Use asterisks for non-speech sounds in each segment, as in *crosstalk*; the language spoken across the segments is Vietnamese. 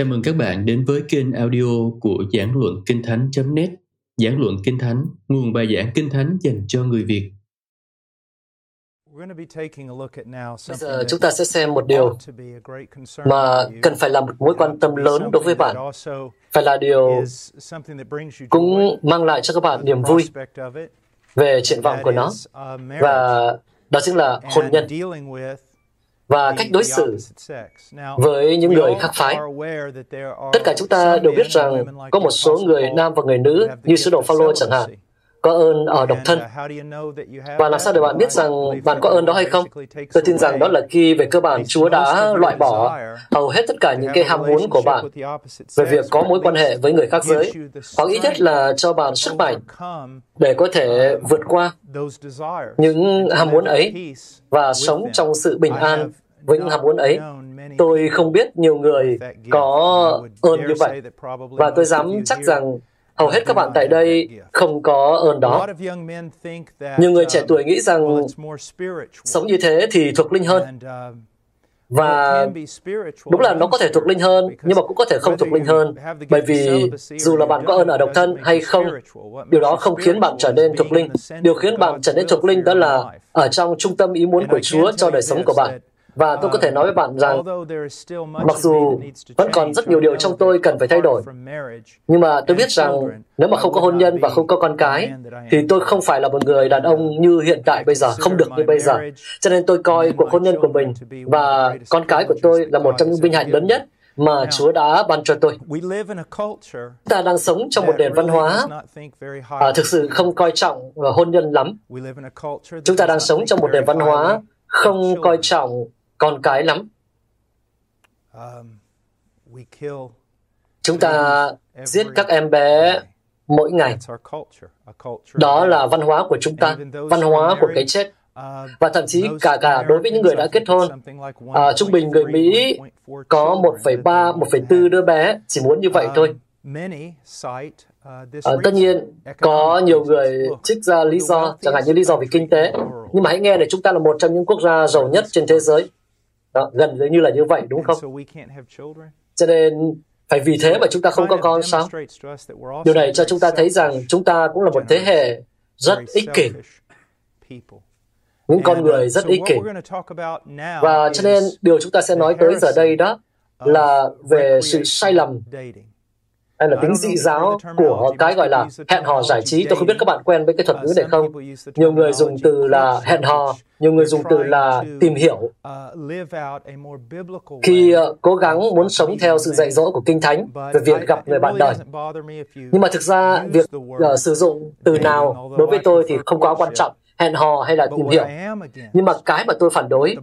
Chào mừng các bạn đến với kênh audio của Giảng Luận Kinh Thánh.net Giảng Luận Kinh Thánh, nguồn bài giảng Kinh Thánh dành cho người Việt. Bây giờ chúng ta sẽ xem một điều mà cần phải là một mối quan tâm lớn đối với bạn. Phải là điều cũng mang lại cho các bạn niềm vui về triển vọng của nó. Và đó chính là hôn nhân và cách đối xử với những người khác phái. Tất cả chúng ta đều biết rằng có một số người nam và người nữ như sứ đồ Phaolô chẳng hạn có ơn ở độc thân. Và làm sao để bạn biết rằng bạn có ơn đó hay không? Tôi tin rằng đó là khi về cơ bản Chúa đã loại bỏ hầu hết tất cả những cái ham muốn của bạn về việc có mối quan hệ với người khác giới, hoặc ít nhất là cho bạn sức mạnh để có thể vượt qua những ham muốn ấy và sống trong sự bình an với những ham muốn ấy. Tôi không biết nhiều người có ơn như vậy. Và tôi dám chắc rằng hầu hết các bạn tại đây không có ơn đó. Nhiều người trẻ tuổi nghĩ rằng sống như thế thì thuộc linh hơn. Và đúng là nó có thể thuộc linh hơn, nhưng mà cũng có thể không thuộc linh hơn. Bởi vì dù là bạn có ơn ở độc thân hay không, điều đó không khiến bạn trở nên thuộc linh. Điều khiến bạn trở nên thuộc linh đó là ở trong trung tâm ý muốn của Chúa cho đời sống của bạn. Và tôi có thể nói với bạn rằng, mặc dù vẫn còn rất nhiều điều trong tôi cần phải thay đổi, nhưng mà tôi biết rằng nếu mà không có hôn nhân và không có con cái, thì tôi không phải là một người đàn ông như hiện tại bây giờ, không được như bây giờ. Cho nên tôi coi cuộc hôn nhân của mình và con cái của tôi là một trong những vinh hạnh lớn nhất mà Chúa đã ban cho tôi. Ta đang sống trong một nền văn hóa à, thực sự không coi trọng hôn nhân lắm. Chúng ta đang sống trong một nền văn hóa không coi trọng con cái lắm. Chúng ta giết các em bé mỗi ngày. Đó là văn hóa của chúng ta, văn hóa của cái chết. Và thậm chí cả cả đối với những người đã kết hôn, à, trung bình người Mỹ có 1,3, 1,4 đứa bé, chỉ muốn như vậy thôi. À, tất nhiên, có nhiều người trích ra lý do, chẳng hạn như lý do về kinh tế. Nhưng mà hãy nghe này, chúng ta là một trong những quốc gia giàu nhất trên thế giới. Đó, gần như là như vậy, đúng không? Cho nên, phải vì thế mà chúng ta không có con sao? Điều này cho chúng ta thấy rằng chúng ta cũng là một thế hệ rất ích kỷ. Những con người rất ích kỷ. Và cho nên, điều chúng ta sẽ nói tới giờ đây đó là về sự sai lầm hay là tính dị giáo của cái gọi là hẹn hò giải trí. Tôi không biết các bạn quen với cái thuật ngữ này không? Nhiều người dùng từ là hẹn hò, nhiều người dùng từ là tìm hiểu. Khi uh, cố gắng muốn sống theo sự dạy dỗ của Kinh Thánh về việc gặp người bạn đời. Nhưng mà thực ra việc uh, sử dụng từ nào đối với tôi thì không quá quan trọng hẹn hò hay là tìm hiểu. Nhưng mà cái mà tôi phản đối,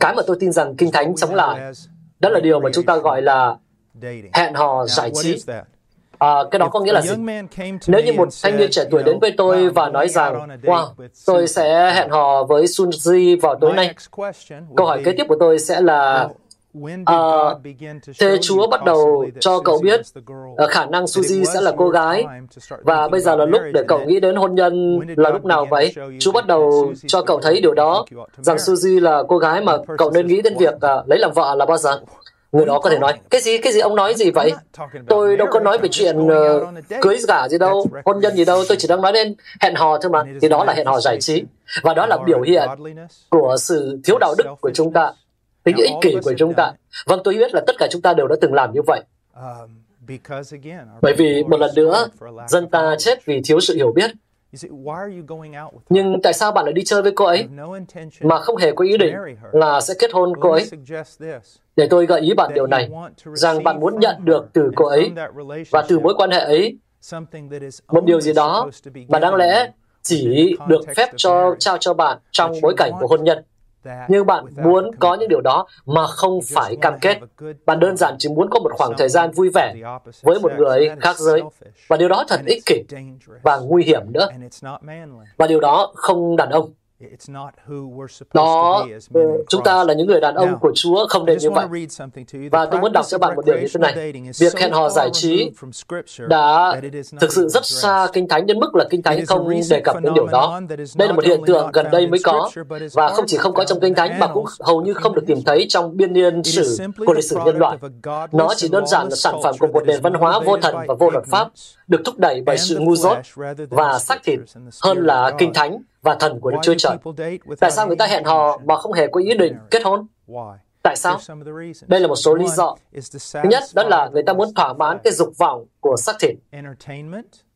cái mà tôi tin rằng Kinh Thánh chống lại, đó là điều mà chúng ta gọi là hẹn hò giải trí. À, cái đó có nghĩa là gì? Nếu như một thanh niên trẻ tuổi đến với tôi và nói rằng, wow, tôi sẽ hẹn hò với Sunji vào tối nay, câu hỏi kế tiếp của tôi sẽ là, À, thế Chúa bắt đầu cho cậu biết uh, khả năng Suzy sẽ là cô gái và bây giờ là lúc để cậu nghĩ đến hôn nhân là lúc nào vậy? Chúa bắt đầu cho cậu thấy điều đó rằng Suzy là cô gái mà cậu nên nghĩ đến việc uh, lấy làm vợ là bao giờ? Người đó có thể nói cái gì cái gì ông nói gì vậy? Tôi đâu có nói về chuyện uh, cưới gả gì đâu hôn nhân gì đâu tôi chỉ đang nói đến hẹn hò thôi mà. Thì đó là hẹn hò giải trí. Và đó là biểu hiện của sự thiếu đạo đức của chúng ta tính ích kỷ của chúng ta. Vâng tôi biết là tất cả chúng ta đều đã từng làm như vậy. Bởi vì một lần nữa dân ta chết vì thiếu sự hiểu biết. Nhưng tại sao bạn lại đi chơi với cô ấy? Mà không hề có ý định là sẽ kết hôn cô ấy? Để tôi gợi ý bạn điều này, rằng bạn muốn nhận được từ cô ấy và từ mối quan hệ ấy một điều gì đó mà đáng lẽ chỉ được phép cho trao cho bạn trong bối cảnh của hôn nhân. Nhưng bạn muốn có những điều đó mà không phải cam kết. Bạn đơn giản chỉ muốn có một khoảng thời gian vui vẻ với một người khác giới. Và điều đó thật ích kỷ và nguy hiểm nữa. Và điều đó không đàn ông. Đó chúng ta là những người đàn ông của Chúa không nên như vậy. Và tôi muốn đọc cho bạn một điều như thế này. Việc hẹn hò giải trí đã thực sự rất xa Kinh Thánh đến mức là Kinh Thánh không đề cập đến điều đó. Đây là một hiện tượng gần đây mới có và không chỉ không có trong Kinh Thánh mà cũng hầu như không được tìm thấy trong biên niên sử của lịch sử nhân loại. Nó chỉ đơn giản là sản phẩm của một nền văn hóa vô thần và vô luật pháp được thúc đẩy bởi sự ngu dốt và xác thịt hơn là Kinh Thánh và thần của Đức Chúa Trời. Tại sao người ta hẹn hò mà không hề có ý định kết hôn? Tại sao? Đây là một số lý do. Thứ nhất, đó là người ta muốn thỏa mãn cái dục vọng của xác thịt,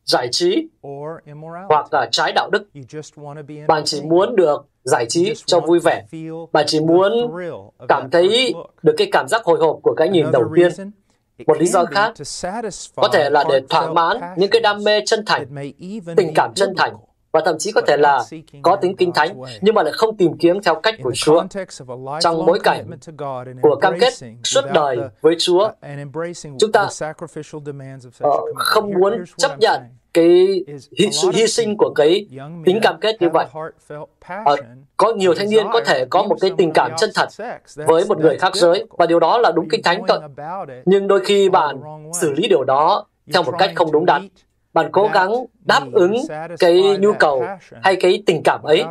giải trí hoặc là trái đạo đức. Bạn chỉ muốn được giải trí cho vui vẻ. Bạn chỉ muốn cảm thấy được cái cảm giác hồi hộp của cái nhìn đầu tiên. Một lý do khác có thể là để thỏa mãn những cái đam mê chân thành, tình cảm chân thành và thậm chí có thể là có tính kinh thánh nhưng mà lại không tìm kiếm theo cách của Chúa. Trong bối cảnh của cam kết suốt đời với Chúa, chúng ta uh, không muốn chấp nhận cái hy, sự hy sinh của cái tính cam kết như vậy. À, có nhiều thanh niên có thể có một cái tình cảm chân thật với một người khác giới và điều đó là đúng kinh thánh thôi. Nhưng đôi khi bạn xử lý điều đó theo một cách không đúng đắn bạn cố gắng đáp ứng cái nhu cầu hay cái tình cảm ấy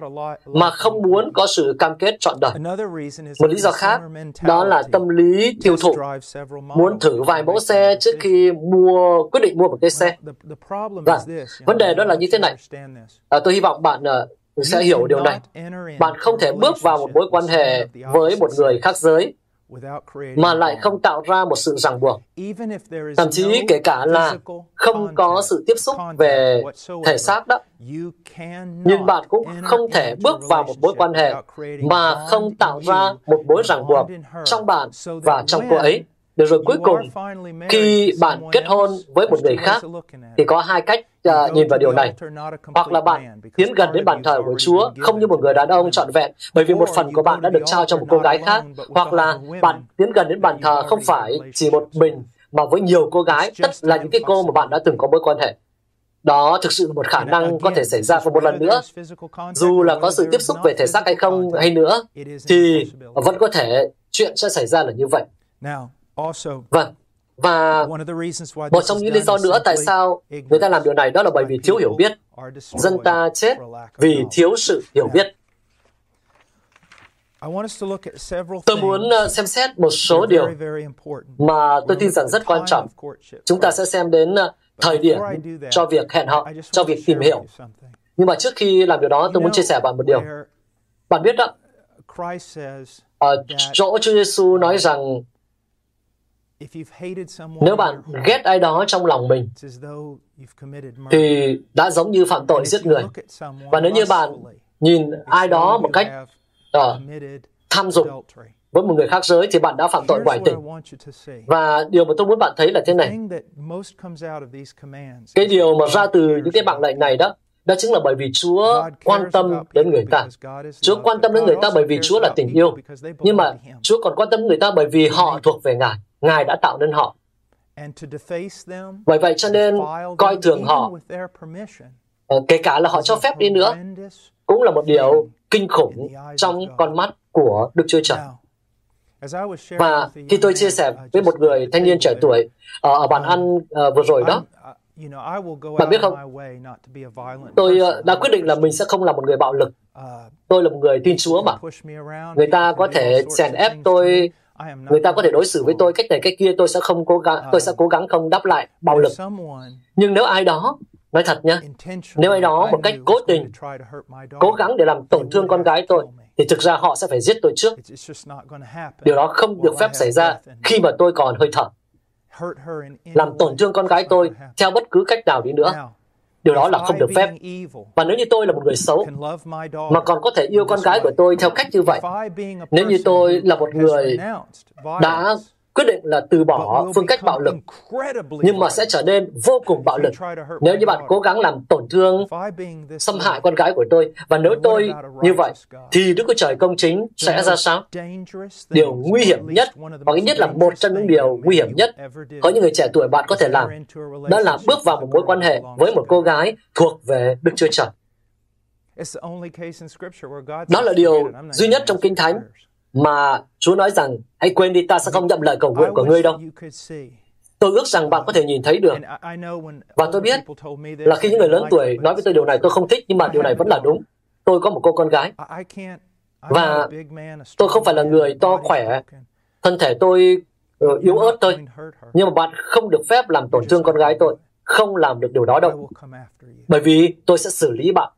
mà không muốn có sự cam kết trọn đời. Một lý do khác đó là tâm lý tiêu thụ, muốn thử vài mẫu xe trước khi mua quyết định mua một cái xe. Và vấn đề đó là như thế này. À, tôi hy vọng bạn uh, sẽ hiểu điều này. Bạn không thể bước vào một mối quan hệ với một người khác giới mà lại không tạo ra một sự ràng buộc. Thậm chí kể cả là không có sự tiếp xúc về thể xác đó, nhưng bạn cũng không thể bước vào một mối quan hệ mà không tạo ra một mối ràng buộc trong bạn và trong cô ấy. Để rồi cuối cùng, khi bạn kết hôn với một người khác, thì có hai cách uh, nhìn vào điều này. Hoặc là bạn tiến gần đến bàn thờ của Chúa, không như một người đàn ông trọn vẹn, bởi vì một phần của bạn đã được trao cho một cô gái khác. Hoặc là bạn tiến gần đến bàn thờ không phải chỉ một mình, mà với nhiều cô gái, tất là những cái cô mà bạn đã từng có mối quan hệ. Đó thực sự là một khả năng có thể xảy ra và một lần nữa. Dù là có sự tiếp xúc về thể xác hay không hay nữa, thì vẫn có thể chuyện sẽ xảy ra là như vậy. Vâng, và một trong những lý do nữa tại sao người ta làm điều này đó là bởi vì thiếu hiểu biết. Dân ta chết vì thiếu sự hiểu biết. Tôi muốn uh, xem xét một số điều mà tôi tin rằng rất quan trọng. Chúng ta sẽ xem đến uh, thời điểm cho việc hẹn hò, cho việc tìm hiểu. Nhưng mà trước khi làm điều đó, tôi muốn chia sẻ bạn một điều. Bạn biết đó, ở chỗ Chúa Giêsu nói rằng nếu bạn ghét ai đó trong lòng mình, thì đã giống như phạm tội giết người. Và nếu như bạn nhìn ai đó một cách uh, tham dục với một người khác giới thì bạn đã phạm tội ngoại tình. Và điều mà tôi muốn bạn thấy là thế này. Cái điều mà ra từ những cái mạng lệnh này đó, đó chính là bởi vì Chúa quan tâm đến người ta. Chúa quan tâm đến người ta bởi vì Chúa là tình yêu. Nhưng mà Chúa còn quan tâm đến người ta bởi vì họ thuộc về Ngài. Ngài đã tạo nên họ. Bởi vậy cho nên coi thường họ, ờ, kể cả là họ cho phép đi nữa, cũng là một điều kinh khủng trong con mắt của Đức Chúa Trời. Và khi tôi chia sẻ với một người thanh niên trẻ tuổi ở, ở bàn ăn uh, vừa rồi đó, bạn biết không, tôi uh, đã quyết định là mình sẽ không là một người bạo lực. Tôi là một người tin Chúa mà. Người ta có thể chèn ép tôi người ta có thể đối xử với tôi cách này cách kia tôi sẽ không cố gắng tôi sẽ cố gắng không đáp lại bạo lực. nhưng nếu ai đó nói thật nhé nếu ai đó một cách cố tình cố gắng để làm tổn thương con gái tôi thì thực ra họ sẽ phải giết tôi trước. Điều đó không được phép xảy ra khi mà tôi còn hơi thở. Làm tổn thương con gái tôi theo bất cứ cách nào đi nữa Điều đó là không được phép. Và nếu như tôi là một người xấu, mà còn có thể yêu con gái của tôi theo cách như vậy, nếu như tôi là một người đã quyết định là từ bỏ phương cách bạo lực, nhưng mà sẽ trở nên vô cùng bạo lực nếu như bạn cố gắng làm tổn thương, xâm hại con gái của tôi. Và nếu tôi như vậy, thì Đức Chúa Trời công chính sẽ ra sao? Điều nguy hiểm nhất, hoặc ít nhất là một trong những điều nguy hiểm nhất có những người trẻ tuổi bạn có thể làm, đó là bước vào một mối quan hệ với một cô gái thuộc về Đức Chúa Trời. Đó là điều duy nhất trong Kinh Thánh mà Chúa nói rằng hãy quên đi ta sẽ không nhậm lời cầu nguyện của ngươi đâu. Tôi ước rằng bạn có thể nhìn thấy được. Và tôi biết là khi những người lớn tuổi nói với tôi điều này tôi không thích nhưng mà điều này vẫn là đúng. Tôi có một cô con gái và tôi không phải là người to khỏe. Thân thể tôi uh, yếu ớt thôi. Nhưng mà bạn không được phép làm tổn thương con gái tôi. Không làm được điều đó đâu. Bởi vì tôi sẽ xử lý bạn.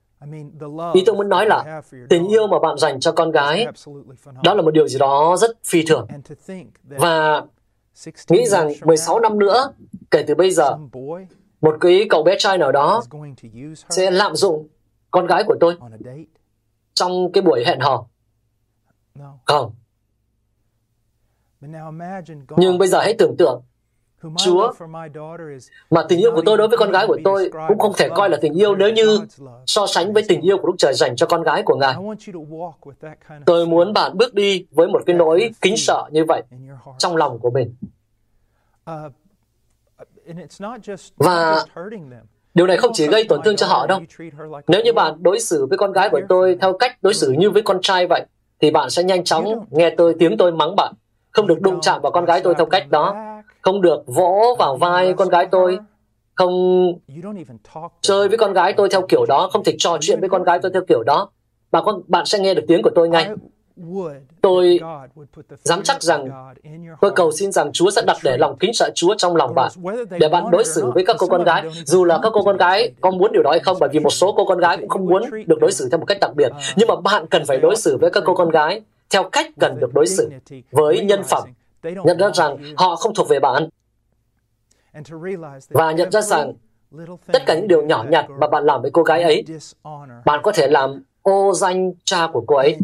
Ý tôi muốn nói là tình yêu mà bạn dành cho con gái đó là một điều gì đó rất phi thường. Và nghĩ rằng 16 năm nữa kể từ bây giờ một cái cậu bé trai nào đó sẽ lạm dụng con gái của tôi trong cái buổi hẹn hò. Không. Nhưng bây giờ hãy tưởng tượng Chúa mà tình yêu của tôi đối với con gái của tôi cũng không thể coi là tình yêu nếu như so sánh với tình yêu của Đức Trời dành cho con gái của Ngài. Tôi muốn bạn bước đi với một cái nỗi kính sợ như vậy trong lòng của mình. Uh, Và Điều này không chỉ gây tổn thương cho họ đâu. Nếu như bạn đối xử với con gái của tôi theo cách đối xử như với con trai vậy, thì bạn sẽ nhanh chóng nghe tôi tiếng tôi mắng bạn. Không được đụng chạm vào con gái tôi theo cách đó không được vỗ vào vai con gái tôi. Không chơi với con gái tôi theo kiểu đó, không thể trò chuyện với con gái tôi theo kiểu đó. Bà con, bạn sẽ nghe được tiếng của tôi ngay. Tôi dám chắc rằng tôi cầu xin rằng Chúa sẽ đặt để lòng kính sợ Chúa trong lòng bạn, để bạn đối xử với các cô con gái. Dù là các cô con gái có muốn điều đó hay không, bởi vì một số cô con gái cũng không muốn được đối xử theo một cách đặc biệt. Nhưng mà bạn cần phải đối xử với các cô con gái theo cách cần được đối xử với nhân phẩm nhận ra rằng họ không thuộc về bạn và nhận ra rằng tất cả những điều nhỏ nhặt mà bạn làm với cô gái ấy bạn có thể làm ô danh cha của cô ấy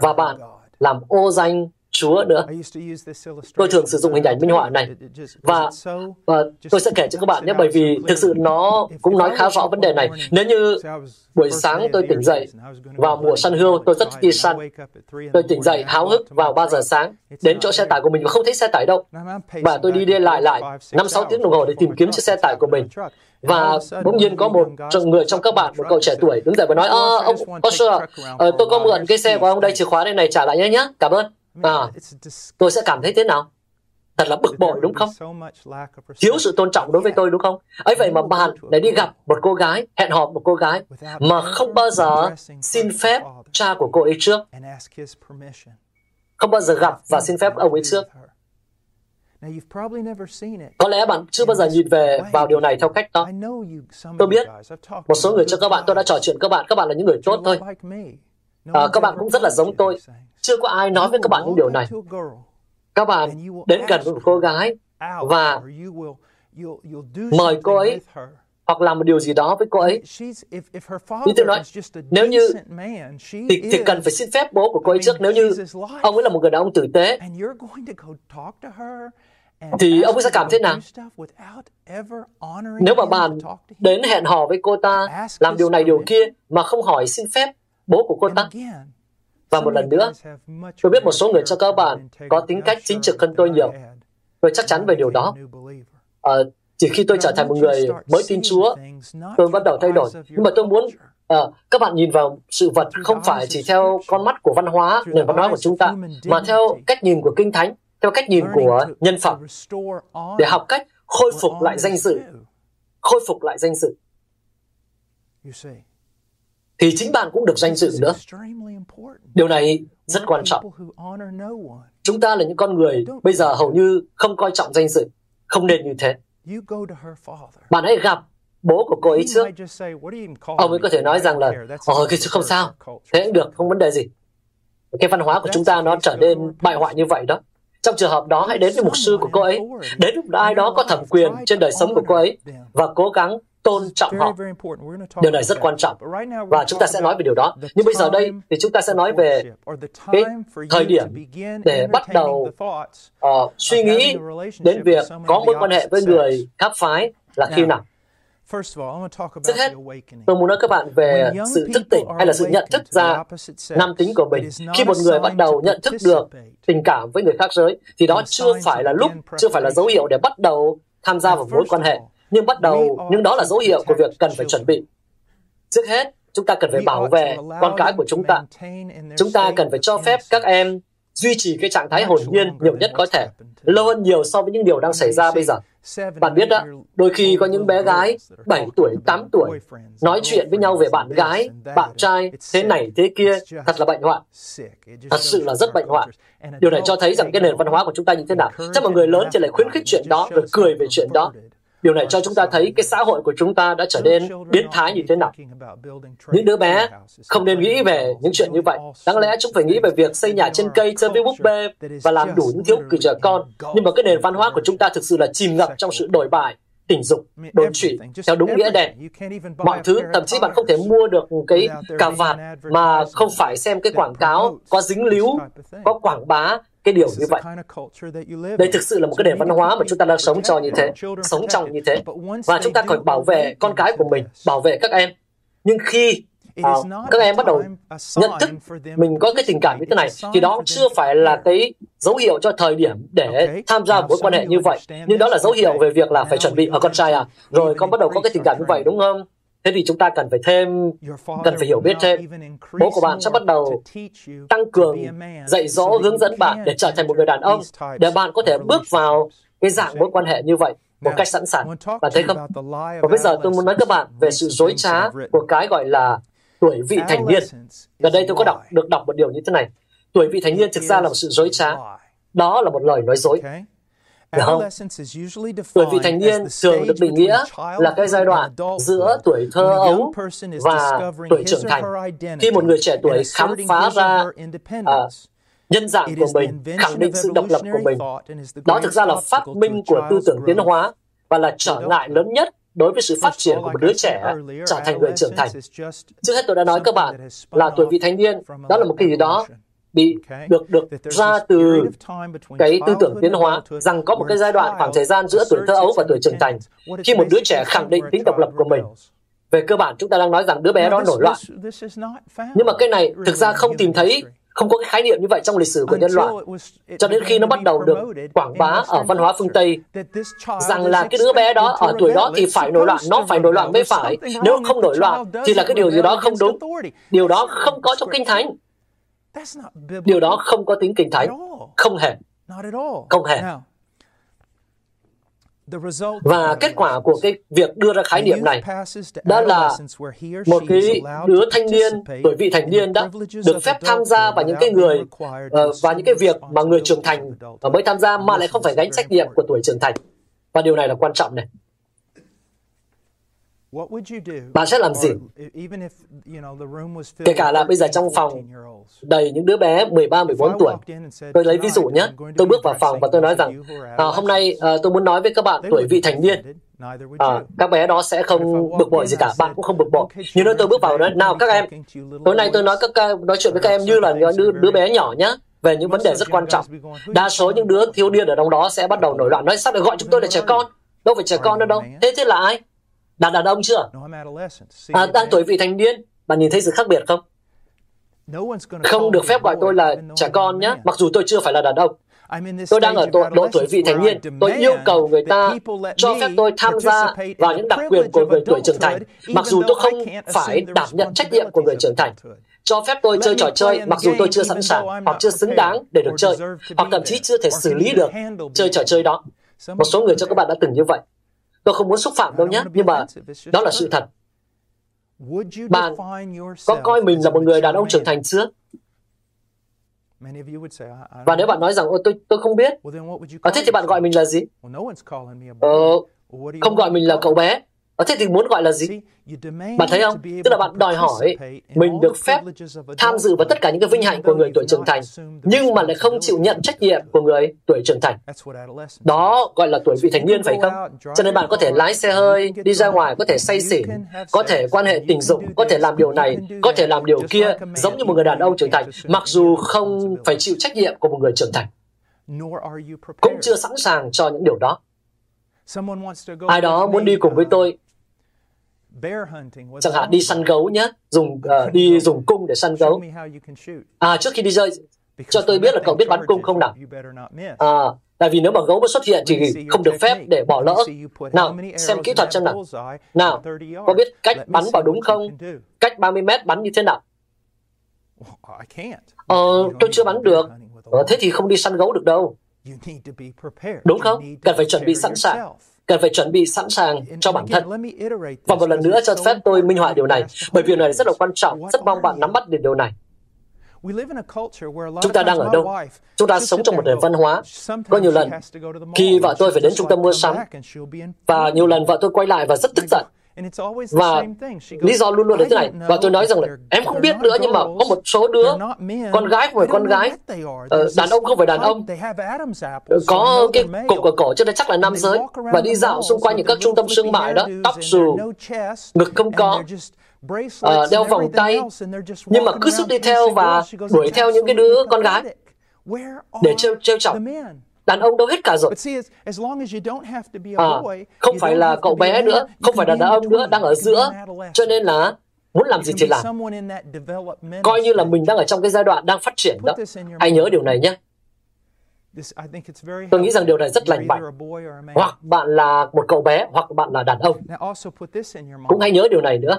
và bạn làm ô danh Chúa nữa. Tôi thường sử dụng hình ảnh minh họa này và, và tôi sẽ kể cho các bạn nhé bởi vì thực sự nó cũng nói khá rõ vấn đề này. Nếu như buổi sáng tôi tỉnh dậy vào mùa săn hươu, tôi rất thích đi săn. Tôi tỉnh dậy háo hức vào 3 giờ sáng đến chỗ xe tải của mình và không thấy xe tải đâu. Và tôi đi đi lại lại 5-6 tiếng đồng hồ để tìm kiếm chiếc xe tải của mình và bỗng nhiên có một người trong các bạn một cậu trẻ tuổi đứng dậy và nói ơ ông Osher tôi có mượn cái xe của ông đây chìa khóa đây này trả lại nhé nhé cảm ơn à, tôi sẽ cảm thấy thế nào? Thật là bực bội đúng không? Thiếu sự tôn trọng đối với tôi đúng không? ấy vậy mà bạn lại đi gặp một cô gái, hẹn hò một cô gái mà không bao giờ xin phép cha của cô ấy trước. Không bao giờ gặp và xin phép ông ấy trước. Có lẽ bạn chưa bao giờ nhìn về vào điều này theo cách đó. Tôi biết, một số người cho các bạn tôi đã trò chuyện các bạn, các bạn là những người tốt thôi. À, các bạn cũng rất là giống tôi. Chưa có ai nói với các bạn những điều này. Các bạn đến gần một cô gái và mời cô ấy hoặc làm một điều gì đó với cô ấy. Như tôi nói, nếu như thì, thì cần phải xin phép bố của cô ấy trước. Nếu như ông ấy là một người đàn ông tử tế, thì ông ấy sẽ cảm thế nào? Nếu mà bạn đến hẹn hò với cô ta, làm điều này điều kia mà không hỏi xin phép bố của cô ta, và một lần nữa, tôi biết một số người cho các bạn có tính cách chính trực hơn tôi nhiều. Tôi chắc chắn về điều đó. À, chỉ khi tôi trở thành một người mới tin Chúa, tôi bắt đầu thay đổi. Nhưng mà tôi muốn à, các bạn nhìn vào sự vật không phải chỉ theo con mắt của văn hóa, nền văn hóa của chúng ta, mà theo cách nhìn của Kinh Thánh, theo cách nhìn của nhân phẩm, để học cách khôi phục lại danh dự. Khôi phục lại danh dự thì chính bạn cũng được danh dự nữa. Điều này rất quan trọng. Chúng ta là những con người bây giờ hầu như không coi trọng danh dự. Không nên như thế. Bạn hãy gặp bố của cô ấy trước. Ông ấy có thể nói rằng là, ồ, cái không sao, thế cũng được, không vấn đề gì. Cái văn hóa của chúng ta nó trở nên bại hoại như vậy đó. Trong trường hợp đó, hãy đến với mục sư của cô ấy, đến với ai đó có thẩm quyền trên đời sống của cô ấy và cố gắng tôn trọng họ. Điều này rất quan trọng và chúng ta sẽ nói về điều đó. Nhưng bây giờ đây thì chúng ta sẽ nói về cái thời điểm để bắt đầu uh, suy nghĩ đến việc có mối quan hệ với người khác phái là khi nào. Trước hết, tôi muốn nói các bạn về sự thức tỉnh hay là sự nhận thức ra nam tính của mình. Khi một người bắt đầu nhận thức được tình cảm với người khác giới, thì đó chưa phải là lúc, chưa phải là dấu hiệu để bắt đầu tham gia vào mối quan hệ nhưng bắt đầu nhưng đó là dấu hiệu của việc cần phải chuẩn bị trước hết chúng ta cần phải bảo vệ con cái của chúng ta. Chúng ta cần phải cho phép các em duy trì cái trạng thái hồn nhiên nhiều nhất có thể, lâu hơn nhiều so với những điều đang xảy ra bây giờ. Bạn biết đó, đôi khi có những bé gái 7 tuổi, 8 tuổi nói chuyện với nhau về bạn gái, bạn trai, thế này, thế kia, thật là bệnh hoạn. Thật sự là rất bệnh hoạn. Điều này cho thấy rằng cái nền văn hóa của chúng ta như thế nào. Chắc mà người lớn thì lại khuyến khích chuyện đó, rồi cười về chuyện đó. Điều này cho chúng ta thấy cái xã hội của chúng ta đã trở nên biến thái như thế nào. Những đứa bé không nên nghĩ về những chuyện như vậy. Đáng lẽ chúng phải nghĩ về việc xây nhà trên cây, chơi với búp bê và làm đủ những thiếu cử trẻ con. Nhưng mà cái nền văn hóa của chúng ta thực sự là chìm ngập trong sự đổi bại tình dục, đồn trụy, theo đúng nghĩa đen. Mọi thứ, thậm chí bạn không thể mua được cái cà vạt mà không phải xem cái quảng cáo có dính líu, có quảng bá cái điều như vậy. Đây thực sự là một cái nền văn hóa mà chúng ta đang sống cho như thế, sống trong như thế. Và chúng ta cần bảo vệ con cái của mình, bảo vệ các em. Nhưng khi uh, các em bắt đầu nhận thức mình có cái tình cảm như thế này, thì đó chưa phải là cái dấu hiệu cho thời điểm để tham gia mối quan hệ như vậy. Nhưng đó là dấu hiệu về việc là phải chuẩn bị ở con trai à, rồi con bắt đầu có cái tình cảm như vậy đúng không? Thế thì chúng ta cần phải thêm, cần phải hiểu biết thêm. Bố của bạn sẽ bắt đầu tăng cường dạy dỗ, hướng dẫn bạn để trở thành một người đàn ông, để bạn có thể bước vào cái dạng mối quan hệ như vậy một cách sẵn sàng. Bạn thấy không? Và bây giờ tôi muốn nói các bạn về sự dối trá của cái gọi là tuổi vị thành niên. Gần đây tôi có đọc được đọc một điều như thế này. Tuổi vị thành niên thực ra là một sự dối trá. Đó là một lời nói dối. Được không? Tuổi vị thành niên thường được định nghĩa là cái giai đoạn giữa tuổi thơ ấu và tuổi trưởng thành. Khi một người trẻ tuổi khám phá ra uh, nhân dạng của mình, khẳng định sự độc lập của mình. Đó thực ra là phát minh của tư tưởng tiến hóa và là trở ngại lớn nhất đối với sự phát triển của một đứa trẻ trở thành người trưởng thành. Trước hết tôi đã nói các bạn là tuổi vị thành niên, đó là một cái gì đó bị được được ra từ cái tư tưởng tiến hóa rằng có một cái giai đoạn khoảng thời gian giữa tuổi thơ ấu và tuổi trưởng thành khi một đứa trẻ khẳng định tính độc lập của mình. về cơ bản chúng ta đang nói rằng đứa bé đó nổi loạn. nhưng mà cái này thực ra không tìm thấy không có cái khái niệm như vậy trong lịch sử của nhân loại. Cho đến khi nó bắt đầu được quảng bá ở văn hóa phương tây rằng là cái đứa bé đó ở tuổi đó thì phải nổi loạn nó phải nổi loạn mới phải. nếu không nổi loạn thì là cái điều gì đó không đúng. điều đó không có trong kinh thánh Điều đó không có tính kinh thánh. Không hề. Không hề. Và kết quả của cái việc đưa ra khái niệm này đó là một cái đứa thanh niên, tuổi vị thành niên đã được phép tham gia vào những cái người uh, và những cái việc mà người trưởng thành mới tham gia mà lại không phải gánh trách nhiệm của tuổi trưởng thành. Và điều này là quan trọng này. Bạn sẽ làm gì? Kể cả là bây giờ trong phòng đầy những đứa bé 13, 14 tuổi. Tôi lấy ví dụ nhé. Tôi bước vào phòng và tôi nói rằng à, hôm nay à, tôi muốn nói với các bạn tuổi vị thành niên. À, các bé đó sẽ không bực bội gì cả, bạn cũng không bực bội. Nhưng nếu tôi bước vào nói, nào các em, tối nay tôi nói các nói chuyện với các em như là đứa, đứa bé nhỏ nhé về những vấn đề rất quan trọng. Đa số những đứa thiếu niên ở trong đó sẽ bắt đầu nổi loạn nói sao lại gọi chúng tôi là trẻ con? Đâu phải trẻ con nữa đâu. Thế thế là ai? Đã đàn ông chưa? À, đang tuổi vị thành niên. Bạn nhìn thấy sự khác biệt không? Không được phép gọi tôi là trẻ con nhé, mặc dù tôi chưa phải là đàn ông. Tôi đang ở độ, độ tuổi vị thành niên. Tôi yêu cầu người ta cho phép tôi tham gia vào những đặc quyền của người tuổi trưởng thành, mặc dù tôi không phải đảm nhận trách nhiệm của người trưởng thành. Cho phép tôi chơi trò chơi mặc dù tôi chưa sẵn sàng hoặc chưa xứng đáng để được chơi, hoặc thậm chí chưa thể xử lý được chơi trò chơi đó. Một số người cho các bạn đã từng như vậy. Tôi không muốn xúc phạm đâu nhé, nhưng mà đó là sự thật. Bạn có coi mình là một người đàn ông trưởng thành chưa? Và nếu bạn nói rằng, Ôi, tôi tôi không biết, à, thế thì bạn gọi mình là gì? Ờ, không gọi mình là cậu bé. À, thế thì muốn gọi là gì? Bạn thấy không? Tức là bạn đòi hỏi mình được phép tham dự vào tất cả những cái vinh hạnh của người tuổi trưởng thành, nhưng mà lại không chịu nhận trách nhiệm của người tuổi trưởng thành. Đó gọi là tuổi vị thành niên phải không? Cho nên bạn có thể lái xe hơi, đi ra ngoài, có thể say xỉn, có thể quan hệ tình dục, có thể làm điều này, có thể làm điều kia, giống như một người đàn ông trưởng thành, mặc dù không phải chịu trách nhiệm của một người trưởng thành. Cũng chưa sẵn sàng cho những điều đó. Ai đó muốn đi cùng với tôi chẳng hạn đi săn gấu nhé dùng uh, đi dùng cung để săn gấu à trước khi đi chơi cho tôi biết là cậu biết bắn cung không nào à, Tại vì nếu mà gấu mà xuất hiện thì không được phép để bỏ lỡ. Nào, xem kỹ thuật xem nào. Nào, có biết cách bắn vào đúng không? Cách 30 mét bắn như thế nào? Ờ, tôi chưa bắn được. Ờ, thế thì không đi săn gấu được đâu. Đúng không? Cần phải chuẩn bị sẵn sàng. Cần phải chuẩn bị sẵn sàng cho bản thân. Và một lần nữa cho phép tôi minh họa điều này, bởi vì điều này rất là quan trọng, rất mong bạn nắm bắt được điều này. Chúng ta đang ở đâu? Chúng ta sống trong một nền văn hóa. Có nhiều lần, khi vợ tôi phải đến trung tâm mua sắm, và nhiều lần vợ tôi quay lại và rất tức giận. Và lý do luôn luôn là thế này. Và tôi nói rằng là em không biết nữa nhưng mà có một số đứa, con gái không phải con gái, ờ, đàn ông không phải đàn ông, có cái cục ở cổ cho nên chắc là nam giới. và đi dạo xung quanh những các trung tâm thương mại đó, tóc xù, ngực không có, uh, đeo vòng tay. nhưng mà cứ suốt đi theo và đuổi theo những cái đứa con gái để trêu trêu chọc đàn ông đâu hết cả rồi. À, không phải là cậu bé nữa không phải là đàn ông nữa đang ở giữa. cho nên là muốn làm gì thì làm. coi như là mình đang ở trong cái giai đoạn đang phát triển đó. hãy nhớ điều này nhé. Tôi nghĩ rằng điều này rất lành mạnh. Hoặc bạn là một cậu bé, hoặc bạn là đàn ông. Cũng hãy nhớ điều này nữa.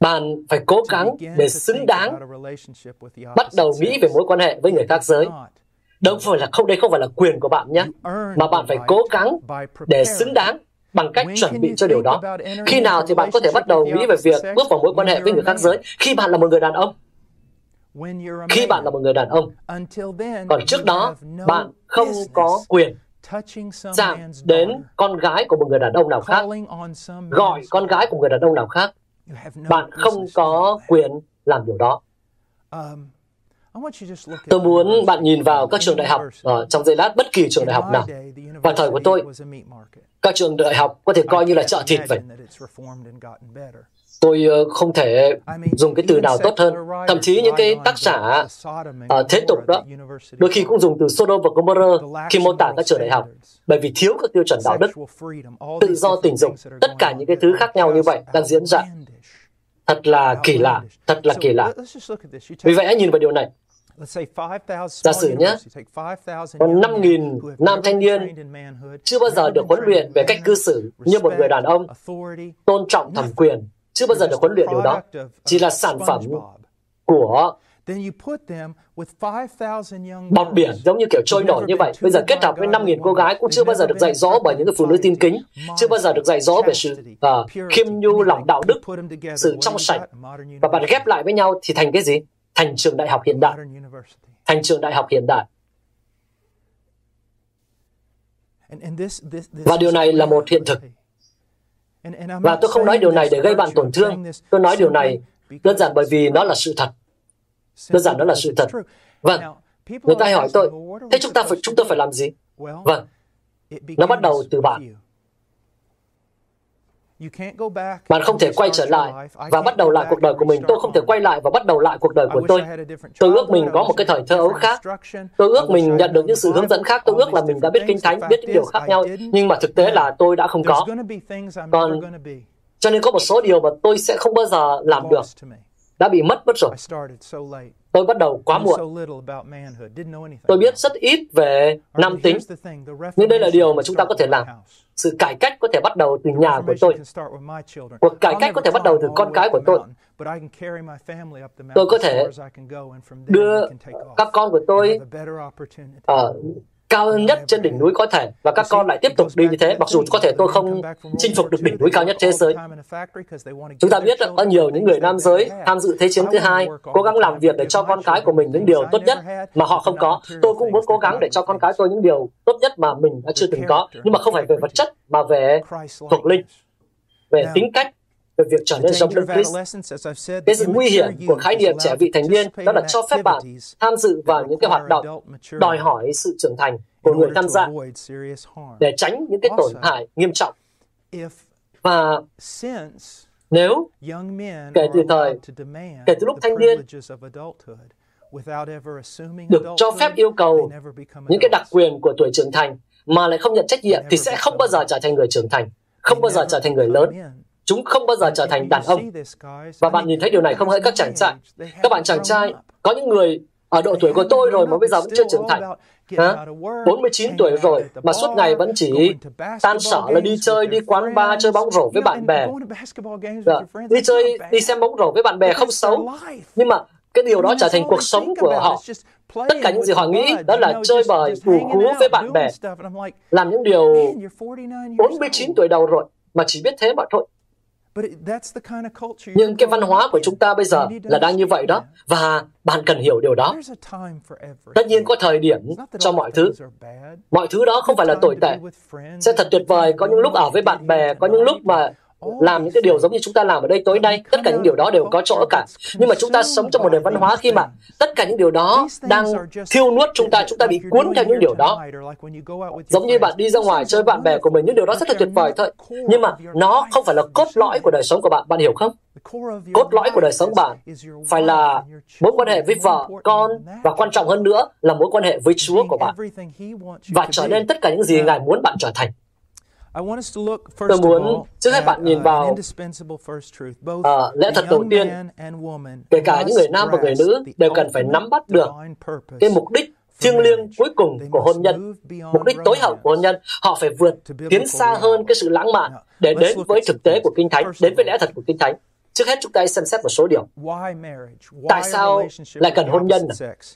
Bạn phải cố gắng để xứng đáng bắt đầu nghĩ về mối quan hệ với người khác giới. Đâu phải là không đây không phải là quyền của bạn nhé, mà bạn phải cố gắng để xứng đáng bằng cách chuẩn bị cho điều đó. Khi nào thì bạn có thể bắt đầu nghĩ về việc bước vào mối quan hệ với người khác giới? Khi bạn là một người đàn ông. Khi bạn là một người đàn ông. Còn trước đó, bạn không có quyền chạm đến con gái của một người đàn ông nào khác, gọi con gái của người đàn ông nào khác. Bạn không có quyền làm điều đó. Um, tôi muốn bạn nhìn vào các trường đại học uh, trong giây lát bất kỳ trường đại học nào. Vào thời của tôi, các trường đại học có thể coi như là chợ thịt vậy tôi ờ, không thể dùng cái từ nào tốt hơn. Thậm chí những cái tác giả uh, thế tục đó, đôi khi cũng dùng từ Sodom và Gomorrah khi mô tả các trường đại học, bởi vì thiếu các tiêu chuẩn đạo đức, tự do tình dục, tất cả những cái thứ khác nhau như vậy đang diễn ra. Thật là kỳ lạ, thật là kỳ lạ. Vì vậy hãy nhìn vào điều này. Giả sử nhé, có 5.000 nam thanh niên chưa bao giờ được huấn luyện về cách cư xử như một người đàn ông, tôn trọng thẩm quyền, chưa bao giờ được huấn luyện điều đó. Chỉ là sản phẩm của bọt biển giống như kiểu trôi nổi như vậy. Bây giờ kết hợp với 5.000 cô gái cũng chưa bao giờ được dạy dỗ bởi những người phụ nữ tin kính, chưa bao giờ được dạy dỗ về sự uh, khiêm nhu, lòng đạo đức, sự trong sạch. Và bạn ghép lại với nhau thì thành cái gì? Thành trường đại học hiện đại. Thành trường đại học hiện đại. Và điều này là một hiện thực. Và tôi không nói điều này để gây bạn tổn thương. Tôi nói điều này đơn giản bởi vì nó là sự thật. Đơn giản nó là sự thật. Vâng, người ta hỏi tôi, thế chúng ta phải chúng tôi phải làm gì? Vâng, nó bắt đầu từ bạn. Bạn không thể quay trở lại và bắt đầu lại cuộc đời của mình. Tôi không thể quay lại và bắt đầu lại cuộc đời của tôi. Tôi ước mình có một cái thời thơ ấu khác. Tôi ước mình nhận được những sự hướng dẫn khác. Tôi ước là mình đã biết kinh thánh, biết những điều khác nhau. Nhưng mà thực tế là tôi đã không có. Còn cho nên có một số điều mà tôi sẽ không bao giờ làm được. Đã bị mất mất rồi. Tôi bắt đầu quá muộn. Tôi biết rất ít về nam tính. Nhưng đây là điều mà chúng ta có thể làm sự cải cách có thể bắt đầu từ nhà của tôi. Cuộc cải cách có thể bắt đầu từ con cái của tôi. Tôi có thể đưa các con của tôi ở cao nhất trên đỉnh núi có thể và các con lại tiếp tục đi như thế mặc dù có thể tôi không chinh phục được đỉnh núi cao nhất thế giới. chúng ta biết có nhiều những người nam giới tham dự thế chiến thứ hai cố gắng làm việc để cho con cái của mình những điều tốt nhất mà họ không có. tôi cũng muốn cố gắng để cho con cái tôi những điều tốt nhất mà mình đã chưa từng có nhưng mà không phải về vật chất mà về thuộc linh về tính cách về việc trở nên giống Đức Christ. Cái sự nguy hiểm của khái niệm trẻ vị thành niên đó là cho phép bạn tham dự vào những cái hoạt động đòi hỏi sự trưởng thành của người tham gia để tránh những cái tổn hại nghiêm trọng. Và nếu kể từ thời, kể từ lúc thanh niên được cho phép yêu cầu những cái đặc quyền của tuổi trưởng thành mà lại không nhận trách nhiệm thì sẽ không bao giờ trở thành người trưởng thành, không bao giờ trở thành người lớn Chúng không bao giờ trở thành đàn ông. Và bạn nhìn thấy điều này không hỡi các chàng trai. Các bạn chàng trai, có những người ở độ tuổi của tôi rồi mà bây giờ vẫn chưa trưởng thành. Hả? 49 tuổi rồi mà suốt ngày vẫn chỉ tan sở là đi chơi, đi quán bar, chơi bóng rổ với bạn bè. Dạ. Đi chơi, đi xem bóng rổ với bạn bè không xấu. Nhưng mà cái điều đó trở thành cuộc sống của họ. Tất cả những gì họ nghĩ đó là chơi bời, ủ cú với bạn bè, làm những điều 49 tuổi đầu rồi mà chỉ biết thế mà thôi. Nhưng cái văn hóa của chúng ta bây giờ là đang như vậy đó, và bạn cần hiểu điều đó. Tất nhiên có thời điểm cho mọi thứ. Mọi thứ đó không phải là tồi tệ. Sẽ thật tuyệt vời, có những lúc ở với bạn bè, có những lúc mà làm những cái điều giống như chúng ta làm ở đây tối nay, tất cả những điều đó đều có chỗ cả. Nhưng mà chúng ta sống trong một nền văn hóa khi mà tất cả những điều đó đang thiêu nuốt chúng ta chúng ta bị cuốn theo những điều đó. Giống như bạn đi ra ngoài chơi bạn bè của mình, những điều đó rất là tuyệt vời thôi. Nhưng mà nó không phải là cốt lõi của đời sống của bạn. Bạn hiểu không? Cốt lõi của đời sống bạn phải là mối quan hệ với vợ, con và quan trọng hơn nữa là mối quan hệ với chúa của bạn. Và trở nên tất cả những gì ngài muốn bạn trở thành. Tôi muốn trước hết bạn nhìn vào uh, lẽ thật đầu tiên, kể cả những người nam và người nữ đều cần phải nắm bắt được cái mục đích thiêng liêng cuối cùng của hôn nhân, mục đích tối hậu của hôn nhân. Họ phải vượt, tiến xa hơn cái sự lãng mạn để đến với thực tế của Kinh Thánh, đến với lẽ thật của Kinh Thánh. Trước hết chúng ta hãy xem xét một số điều. Tại sao lại cần hôn nhân?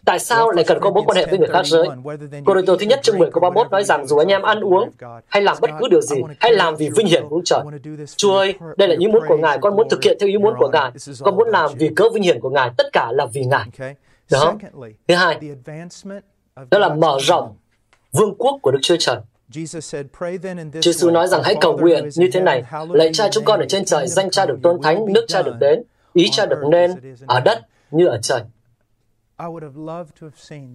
Tại sao lại cần có mối quan hệ với người khác giới? Đồ thứ nhất chương 10 câu 31 nói rằng dù anh em ăn uống hay làm bất cứ điều gì, hãy làm vì vinh hiển của trời. Chúa ơi, đây là ý muốn của Ngài, con muốn thực hiện theo ý muốn của Ngài. Con muốn làm vì cớ vinh hiển của Ngài, tất cả là vì Ngài. Đó. Thứ hai, đó là mở rộng vương quốc của Đức Chúa Trời. Chúa Giêsu nói rằng hãy cầu nguyện như thế này, lạy cha chúng con ở trên trời, danh cha được tôn thánh, nước cha được đến, ý cha được nên ở đất như ở trời.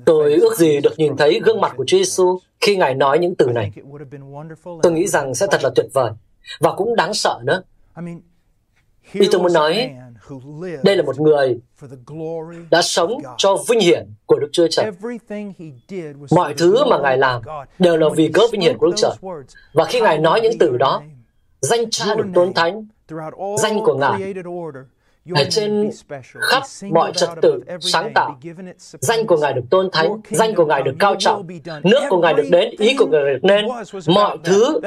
Tôi ước gì được nhìn thấy gương mặt của Chúa Giêsu khi Ngài nói những từ này. Tôi nghĩ rằng sẽ thật là tuyệt vời và cũng đáng sợ nữa. Ý tôi muốn nói, đây là một người đã sống cho vinh hiển của Đức Chúa Trời. Mọi thứ mà Ngài làm đều là vì cớ vinh hiển của Đức Trời. Và khi Ngài nói những từ đó, danh cha được tôn thánh, danh của Ngài ở trên khắp mọi trật tự sáng tạo. Danh của Ngài được tôn thánh, danh của Ngài được cao trọng, nước của Ngài được đến, ý của Ngài được nên. Mọi thứ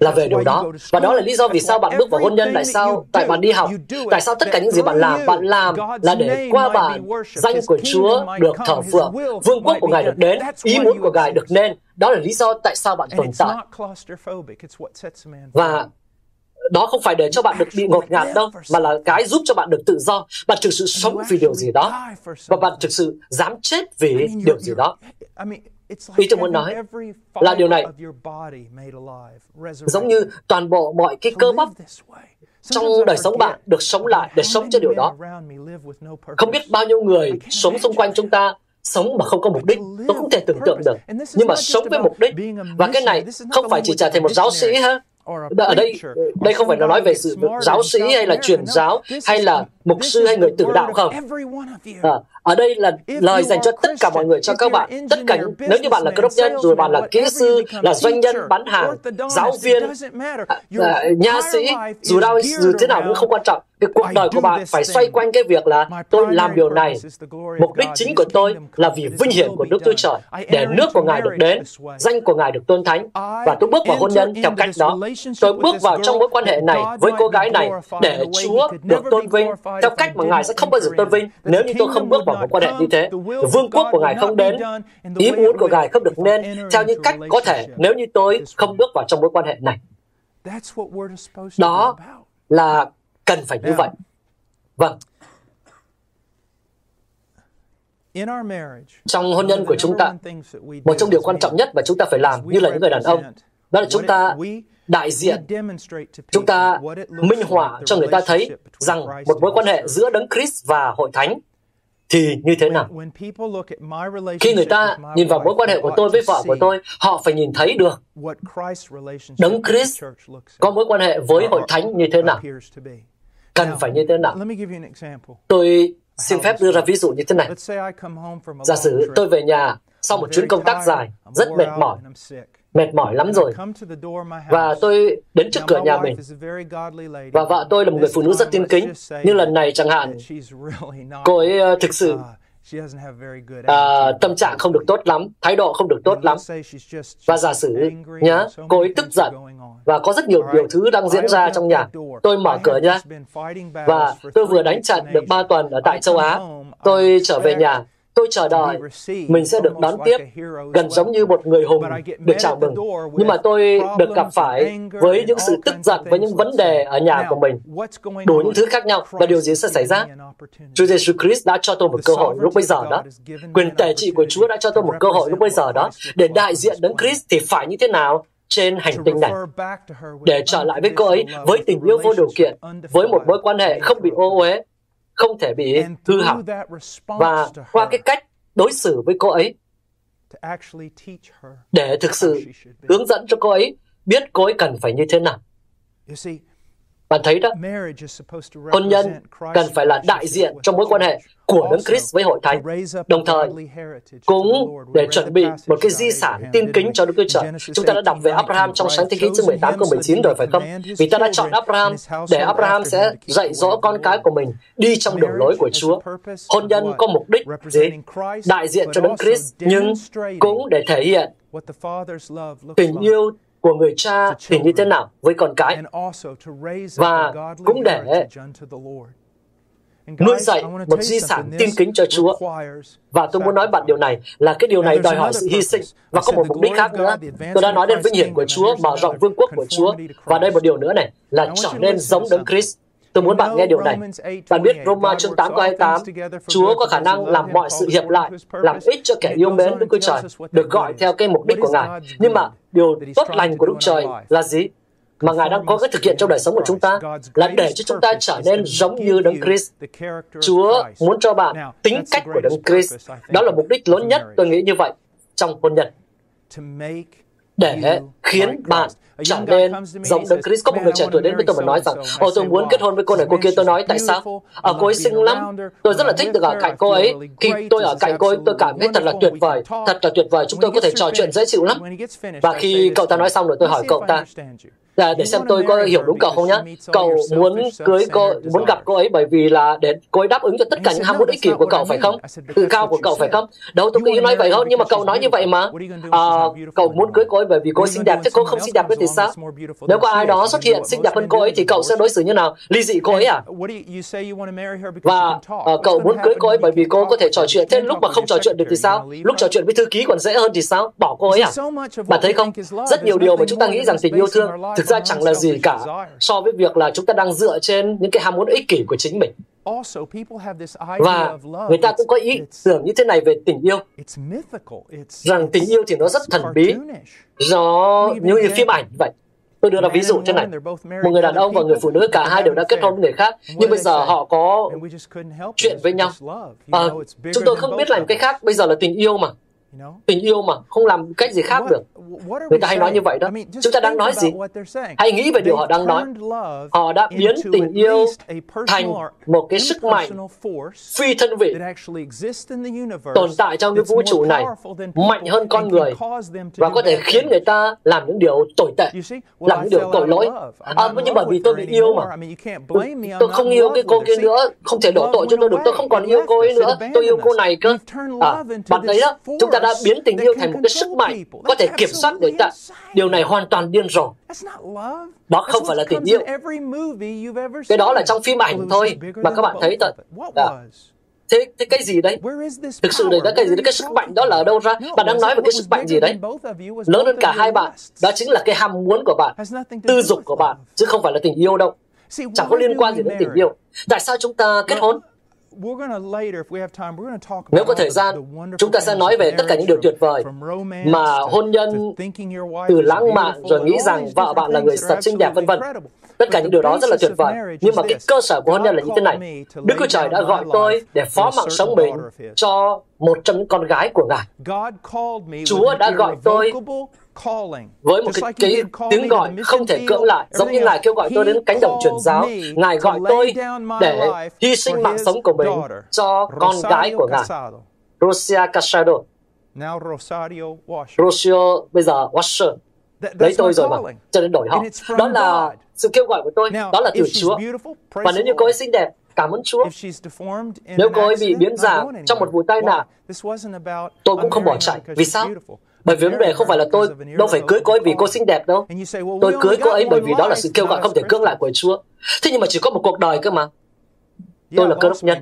là về điều đó. Và đó là lý do vì sao bạn bước vào hôn nhân, tại sao? Tại bạn đi học. Tại sao tất cả những gì bạn làm, bạn làm là để qua bạn, danh của Chúa được thờ phượng, vương quốc của Ngài được đến, ý muốn của Ngài được nên. Đó là lý do tại sao bạn tồn tại. Và đó không phải để cho bạn được bị ngột ngạt đâu, mà là cái giúp cho bạn được tự do. Bạn thực sự sống vì điều gì đó, và bạn thực sự dám chết vì điều gì đó. Ý tôi muốn nói là điều này giống như toàn bộ mọi cái cơ bắp trong đời sống bạn được sống lại để sống cho điều đó. Không biết bao nhiêu người sống xung quanh chúng ta sống mà không có mục đích. Tôi không thể tưởng tượng được. Nhưng mà sống với mục đích. và cái này không phải chỉ trở thành một giáo sĩ ha ở đây đây không phải là nói về sự giáo sĩ hay là truyền giáo hay là mục sư hay người tử đạo không? à, ở đây là lời dành cho tất cả mọi người cho các bạn. tất cả nếu như bạn là cơ đốc nhân dù bạn là kỹ sư là doanh nhân bán hàng giáo viên à, à, nha sĩ dù đâu dù thế nào cũng không quan trọng. Cái cuộc đời của bạn phải xoay quanh cái việc là tôi làm điều này. mục đích chính của tôi là vì vinh hiển của Đức Chúa Trời để nước của Ngài được đến danh của Ngài được tôn thánh và tôi bước vào hôn nhân theo cách đó. Tôi bước vào trong mối quan hệ này với cô gái này. để Chúa được tôn vinh theo cách mà Ngài sẽ không bao giờ tôn vinh nếu như tôi không bước vào mối quan hệ như thế vương quốc của Ngài không đến ý muốn của Ngài không được nên theo những cách có thể nếu như tôi không bước vào trong mối quan hệ này đó là cần phải như vậy. Vâng. Trong hôn nhân của chúng ta, một trong điều quan trọng nhất mà chúng ta phải làm như là những người đàn ông, đó là chúng ta đại diện, chúng ta minh họa cho người ta thấy rằng một mối quan hệ giữa Đấng Christ và Hội Thánh thì như thế nào? Khi người ta nhìn vào mối quan hệ của tôi với vợ của tôi, họ phải nhìn thấy được Đấng Christ có mối quan hệ với Hội Thánh như thế nào? cần phải như thế nào. Tôi xin phép đưa ra ví dụ như thế này. Giả sử tôi về nhà sau một chuyến công tác dài, rất mệt mỏi, mệt mỏi lắm rồi. Và tôi đến trước cửa nhà mình. Và vợ tôi là một người phụ nữ rất tiên kính. Nhưng lần này chẳng hạn, cô ấy ờ, thực sự à, tâm trạng không được tốt lắm, thái độ không được tốt lắm. Và giả sử nhá, cô ấy tức giận và có rất nhiều điều thứ đang diễn ra trong nhà. Tôi mở cửa nhá. Và tôi vừa đánh trận được 3 tuần ở tại châu Á. Tôi trở về nhà Tôi chờ đợi mình sẽ được đón tiếp gần giống như một người hùng được chào mừng. Nhưng mà tôi được gặp phải với những sự tức giận, với những vấn đề ở nhà của mình, đủ những thứ khác nhau. Và điều gì sẽ xảy ra? Chúa Giêsu Christ đã cho tôi một cơ hội lúc bây giờ đó. Quyền tể trị của Chúa đã cho tôi một cơ hội lúc bây giờ đó. Để đại diện đấng Christ thì phải như thế nào? trên hành tinh này để trở lại với cô ấy với tình yêu vô điều kiện với một mối quan hệ không bị ô uế không thể bị hư hỏng. và qua cái cách đối xử với cô ấy để thực sự hướng dẫn cho cô ấy biết cô ấy cần phải như thế nào bạn thấy đó, hôn nhân cần phải là đại diện trong mối quan hệ của Đấng Christ với hội thánh, đồng thời cũng để chuẩn bị một cái di sản tin kính cho Đức Chúa Trời. Chúng ta đã đọc về Abraham trong sáng thế ký chương 18 câu 19 rồi phải không? Vì ta đã chọn Abraham để Abraham sẽ dạy dỗ con cái của mình đi trong đường lối của Chúa. Hôn nhân có mục đích gì? Đại diện cho Đấng Christ, nhưng cũng để thể hiện tình yêu của người cha thì như thế nào với con cái và cũng để nuôi dạy một di sản tin kính cho Chúa. Và tôi muốn nói bạn điều này là cái điều này đòi hỏi sự hy sinh và có một mục đích khác nữa. Tôi đã nói đến vinh hiển của Chúa, mở rộng vương quốc của Chúa. Và đây một điều nữa này là trở nên giống đấng Christ. Tôi muốn bạn nghe điều này. Bạn biết Roma chương 8 câu 28, Chúa có khả năng làm mọi sự hiệp lại, làm ích cho kẻ yêu mến Đức Chúa Trời, được gọi theo cái mục đích của Ngài. Nhưng mà điều tốt lành của Đức Trời là gì? mà Ngài đang có cái thực hiện trong đời sống của chúng ta là để cho chúng ta trở nên giống như Đấng Christ. Chúa muốn cho bạn tính cách của Đấng Christ. Đó là mục đích lớn nhất, tôi nghĩ như vậy, trong hôn nhân. Để khiến bạn trở nên giống Đấng Christ. Có một người trẻ tuổi đến với tôi và nói rằng, Ồ, tôi muốn kết hôn với cô này, cô kia. Tôi nói, tại sao? Ở cô ấy xinh lắm. Tôi rất là thích được ở cạnh cô ấy. Khi tôi ở cạnh cô ấy, tôi cảm thấy thật là tuyệt vời. Thật là tuyệt vời. Chúng tôi có thể trò chuyện dễ chịu lắm. Và khi cậu ta nói xong rồi, tôi hỏi cậu ta, là để xem tôi có hiểu đúng cậu không nhá cậu muốn cưới cô muốn gặp cô ấy bởi vì là để cô ấy đáp ứng cho tất cả những ham muốn ích kỷ của cậu phải không tự cao của cậu phải không đâu tôi nghĩ nói vậy không nhưng mà cậu nói như vậy mà à, cậu muốn cưới cô ấy bởi vì cô ấy xinh đẹp thế cô không xinh đẹp thì sao? Nếu có ai đó xuất hiện xinh đẹp hơn cô ấy thì cậu sẽ đối xử như nào? Ly dị cô ấy à? Và uh, cậu muốn cưới cô ấy bởi vì cô có thể trò chuyện. Thế lúc mà không trò chuyện được thì sao? Lúc trò chuyện với thư ký còn dễ hơn thì sao? Bỏ cô ấy à? Bạn thấy không? Rất nhiều điều mà chúng ta nghĩ rằng tình yêu thương thực ra chẳng là gì cả so với việc là chúng ta đang dựa trên những cái ham muốn ích kỷ của chính mình. Và người ta cũng có ý tưởng như thế này về tình yêu. Rằng tình yêu thì nó rất thần bí. Như, như phim ảnh vậy. Tôi đưa ra ví dụ thế này. Một người đàn ông và người phụ nữ cả hai đều đã kết hôn với người khác, nhưng bây giờ họ có chuyện với nhau. À, chúng tôi không biết làm cái khác, bây giờ là tình yêu mà. Tình yêu mà, không làm cách gì khác được. Người ta hay nói như vậy đó. Chúng ta đang nói gì? Hãy nghĩ về điều họ đang nói. Họ đã biến tình yêu thành một cái sức mạnh phi thân vị tồn tại trong cái vũ trụ này mạnh hơn con người và có thể khiến người ta làm những điều tồi tệ, làm những điều tội lỗi. À, nhưng bởi vì tôi bị yêu mà. Tôi, không yêu cái cô kia nữa, không thể đổ tội cho tôi được. Tôi không còn yêu cô ấy nữa. Tôi yêu cô này cơ. À, bạn thấy đó, chúng ta đã biến tình yêu thành một cái sức mạnh có thể kiểm soát người ta. Điều này hoàn toàn điên rồ. Đó không phải là tình yêu. Cái đó là trong phim ảnh thôi mà các bạn thấy thôi. À. Thế, thế cái gì đấy? Thực sự đấy, cái gì đấy? Cái sức mạnh đó là ở đâu ra? Bạn đang nói về cái sức mạnh gì đấy? Lớn hơn cả hai bạn. Đó chính là cái ham muốn của bạn, tư dục của bạn, chứ không phải là tình yêu đâu. Chẳng có liên quan gì đến tình yêu. Tại sao chúng ta kết hôn? Nếu có thời gian, chúng ta sẽ nói về tất cả những điều tuyệt vời mà hôn nhân từ lãng mạn rồi nghĩ rằng vợ bạn là người thật xinh đẹp vân vân. Tất cả những điều đó rất là tuyệt vời. Nhưng mà cái cơ sở của hôn nhân là như thế này. Đức Chúa Trời đã gọi tôi để phó mạng sống mình cho một trong những con gái của Ngài. Chúa đã gọi tôi với một cái, cái tiếng gọi không thể cưỡng lại, giống như Ngài kêu gọi tôi đến cánh đồng truyền giáo. Ngài gọi tôi để hy sinh mạng sống của mình cho con gái của Ngài. Rosia Casado. Rocio bây giờ Washer. Lấy tôi rồi mà, cho nên đổi họ. Đó là sự kêu gọi của tôi, đó là từ Chúa. Và nếu như cô ấy xinh đẹp, cảm ơn Chúa. Nếu cô ấy bị biến dạng trong một vụ tai nạn, tôi cũng không bỏ chạy. Vì sao? Bởi vì vấn đề không phải là tôi đâu phải cưới cô ấy vì cô xinh đẹp đâu. Tôi cưới cô ấy bởi vì đó là sự kêu gọi không thể cưỡng lại của Chúa. Thế nhưng mà chỉ có một cuộc đời cơ mà. Tôi là cơ đốc nhân.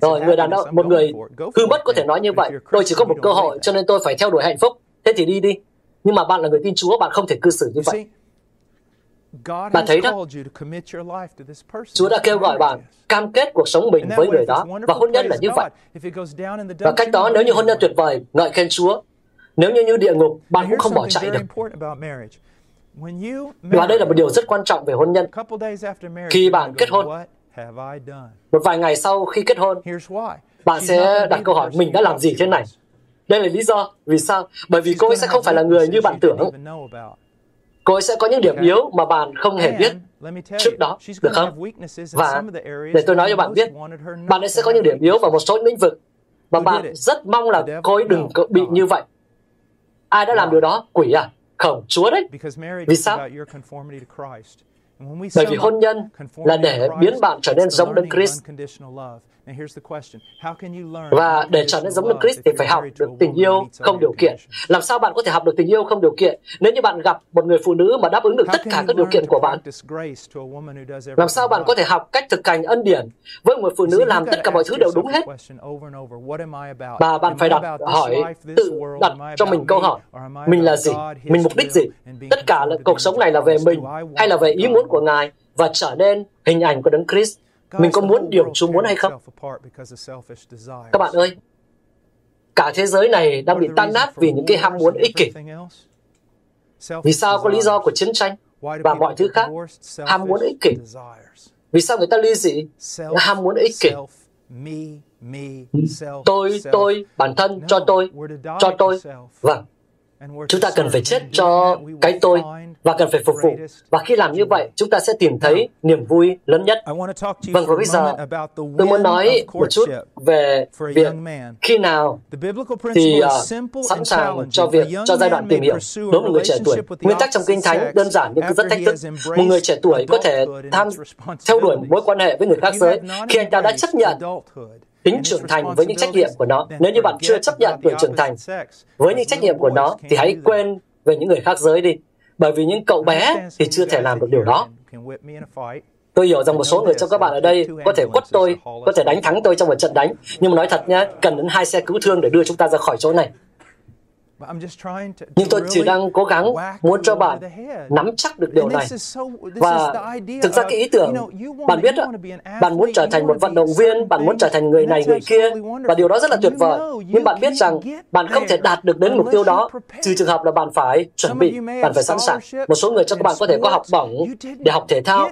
Rồi, người đàn ông, một người hư mất có thể nói như vậy. Tôi chỉ có một cơ hội, cho nên tôi phải theo đuổi hạnh phúc. Thế thì đi đi. Nhưng mà bạn là người tin Chúa, bạn không thể cư xử như vậy. Bạn thấy đó, Chúa đã kêu gọi bạn cam kết cuộc sống mình với người đó và hôn nhân là như vậy. Và cách đó nếu như hôn nhân tuyệt vời, ngợi khen Chúa. Nếu như như địa ngục, bạn cũng không bỏ chạy được. Và đây là một điều rất quan trọng về hôn nhân. Khi bạn kết hôn, một vài ngày sau khi kết hôn, bạn sẽ đặt câu hỏi mình đã làm gì thế này. Đây là lý do. Vì sao? Bởi vì cô ấy sẽ không phải là người như bạn tưởng. Cô ấy sẽ có những điểm yếu mà bạn không hề biết trước đó, được không? Và để tôi nói cho bạn biết, bạn ấy sẽ có những điểm yếu vào một số lĩnh vực mà bạn rất mong là cô ấy đừng bị như vậy. Ai đã làm điều đó? Quỷ à? Không, Chúa đấy. Vì sao? Bởi vì hôn nhân là để biến bạn trở nên giống Đấng Christ. Và để trở nên giống Đức Christ thì phải học được tình yêu không điều kiện. Làm sao bạn có thể học được tình yêu không điều kiện? Nếu như bạn gặp một người phụ nữ mà đáp ứng được tất cả các điều kiện của bạn? Làm sao bạn có thể học cách thực hành ân điển với một người phụ nữ làm tất cả mọi thứ đều đúng hết? Và bạn phải đặt hỏi tự đặt cho mình câu hỏi mình là gì? Mình mục đích gì? Tất cả là cuộc sống này là về mình hay là về ý muốn của Ngài và trở nên hình ảnh của Đấng Christ mình có muốn điều Chúa muốn hay không? Các bạn ơi, cả thế giới này đang bị tan nát vì những cái ham muốn ích kỷ. Vì sao có lý do của chiến tranh và mọi thứ khác? Ham muốn ích kỷ. Vì sao người ta ly dị? Ham muốn ích kỷ. Tôi, tôi, bản thân, cho tôi, cho tôi. Vâng, chúng ta cần phải chết cho cái tôi và cần phải phục vụ. Và khi làm như vậy, chúng ta sẽ tìm thấy niềm vui lớn nhất. Vâng, và bây giờ tôi muốn nói một chút về việc khi nào thì uh, sẵn sàng cho việc cho giai đoạn tìm hiểu đối với một người trẻ tuổi. Nguyên tắc trong Kinh Thánh đơn giản nhưng rất thách thức. Một người trẻ tuổi có thể tham theo đuổi mối quan hệ với người khác giới khi anh ta đã chấp nhận tính trưởng thành với những trách nhiệm của nó. Nếu như bạn chưa chấp nhận tuổi trưởng thành với những trách nhiệm của nó, thì hãy quên về những người khác giới đi. Bởi vì những cậu bé thì chưa thể làm được điều đó. Tôi hiểu rằng một số người trong các bạn ở đây có thể quất tôi, có thể đánh thắng tôi trong một trận đánh. Nhưng mà nói thật nhé, cần đến hai xe cứu thương để đưa chúng ta ra khỏi chỗ này. Nhưng tôi chỉ đang cố gắng muốn cho bạn nắm chắc được điều này. Và thực ra cái ý tưởng, bạn biết đó, bạn muốn trở thành một vận động viên, bạn muốn trở thành người này, người kia, và điều đó rất là tuyệt vời. Nhưng bạn biết rằng bạn không thể đạt được đến mục tiêu đó, trừ trường hợp là bạn phải chuẩn bị, bạn phải sẵn sàng. Một số người trong các bạn có thể có học bổng để học thể thao,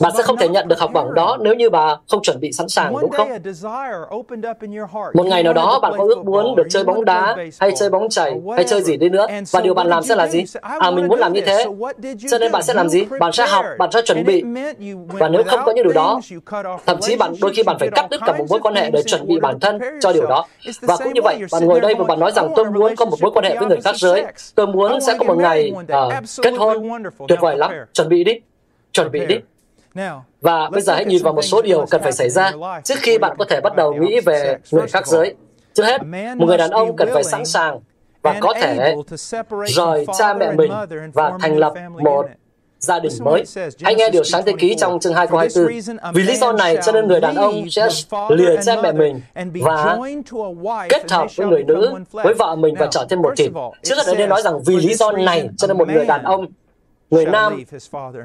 bạn sẽ không thể nhận được học bổng đó nếu như bà không chuẩn bị sẵn sàng, đúng không? Một ngày nào đó bạn có ước muốn được chơi bóng đá, hay chơi bóng chảy, hay chơi gì đi nữa, và điều bạn làm sẽ là gì? À, mình muốn làm như thế. Cho nên bạn sẽ làm gì? Bạn sẽ học, bạn sẽ chuẩn bị. Và nếu không có những điều đó, thậm chí bạn đôi khi bạn phải cắt đứt cả một mối quan hệ để chuẩn bị bản thân cho điều đó. Và cũng như vậy, bạn ngồi đây và bạn nói rằng tôi muốn có một mối quan hệ với người khác giới. Tôi muốn sẽ có một ngày uh, kết hôn. Tuyệt vời lắm. Chuẩn bị đi chuẩn bị đi. Và bây giờ hãy nhìn vào một số điều cần phải xảy ra trước khi bạn có thể bắt đầu nghĩ về người khác giới. Trước hết, một người đàn ông cần phải sẵn sàng và có thể rời cha mẹ mình và thành lập một gia đình mới. Hãy nghe điều sáng thế ký trong chương 2 câu 24. Vì lý do này cho nên người đàn ông sẽ lìa cha mẹ mình và kết hợp với người nữ, với vợ mình và trở thành một thịt. Trước hết ở đây nói rằng vì lý do này cho nên một người đàn ông người nam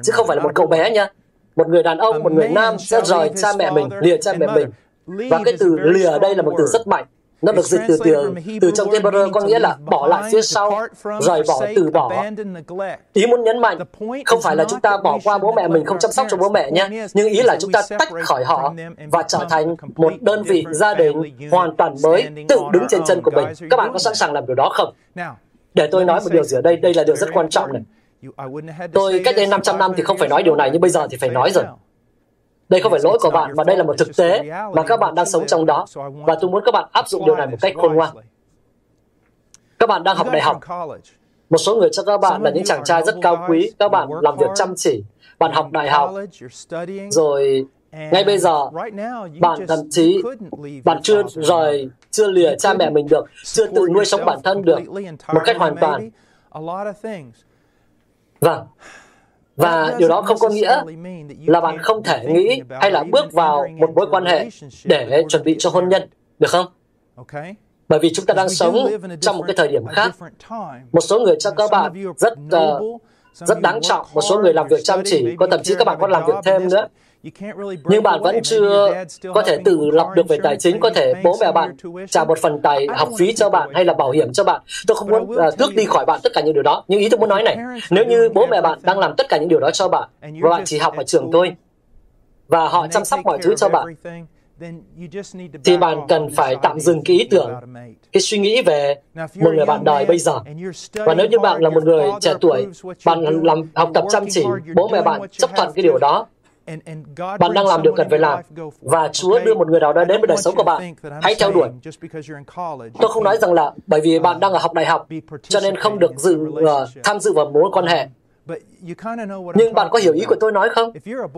chứ không phải là một cậu bé nha. Một người đàn ông một người nam sẽ rời cha mẹ mình lìa cha mẹ mình. Và cái từ lìa ở đây là một từ rất mạnh. Nó được dịch từ từ từ trong Hebrew có nghĩa là bỏ lại phía sau, rời bỏ, từ bỏ. Ý muốn nhấn mạnh không phải là chúng ta bỏ qua bố mẹ mình không chăm sóc cho bố mẹ nhé, nhưng ý là chúng ta tách khỏi họ và trở thành một đơn vị gia đình hoàn toàn mới, tự đứng trên chân của mình. Các bạn có sẵn sàng làm điều đó không? Để tôi nói một điều gì ở đây, đây là điều rất quan trọng này. Tôi cách đây 500 năm thì không phải nói điều này, nhưng bây giờ thì phải nói rồi. Đây không phải lỗi của bạn, mà đây là một thực tế mà các bạn đang sống trong đó. Và tôi muốn các bạn áp dụng điều này một cách khôn ngoan. Các bạn đang học đại học. Một số người trong các bạn là những chàng trai rất cao quý, các bạn làm việc chăm chỉ, bạn học đại học, rồi ngay bây giờ, bạn thậm chí bạn chưa rời, chưa lìa cha mẹ mình được, chưa tự nuôi sống bản thân được một cách hoàn toàn. Vâng, và điều đó không có nghĩa là bạn không thể nghĩ hay là bước vào một mối quan hệ để chuẩn bị cho hôn nhân, được không? Bởi vì chúng ta đang sống trong một cái thời điểm khác. Một số người cho các bạn rất uh, rất đáng trọng. Một số người làm việc chăm chỉ, có thậm chí các bạn có làm việc thêm nữa. Nhưng bạn vẫn chưa có thể tự lập được về tài chính, có thể bố mẹ bạn trả một phần tài học phí cho bạn hay là bảo hiểm cho bạn. Tôi không muốn uh, tước đi khỏi bạn tất cả những điều đó. Nhưng ý tôi muốn nói này, nếu như bố mẹ bạn đang làm tất cả những điều đó cho bạn, và bạn chỉ học ở trường thôi, và họ chăm sóc mọi thứ cho bạn, thì bạn cần phải tạm dừng cái ý tưởng, cái suy nghĩ về một người bạn đời bây giờ. Và nếu như bạn là một người trẻ tuổi, bạn làm học tập chăm chỉ, bố mẹ bạn chấp thuận cái điều đó, bạn đang làm điều cần phải làm và Chúa đưa một người nào đó đến với đời sống của bạn. Hãy theo đuổi. Tôi không nói rằng là bởi vì bạn đang ở học đại học cho nên không được dự uh, tham dự vào mối quan hệ. Nhưng bạn có hiểu ý của tôi nói không?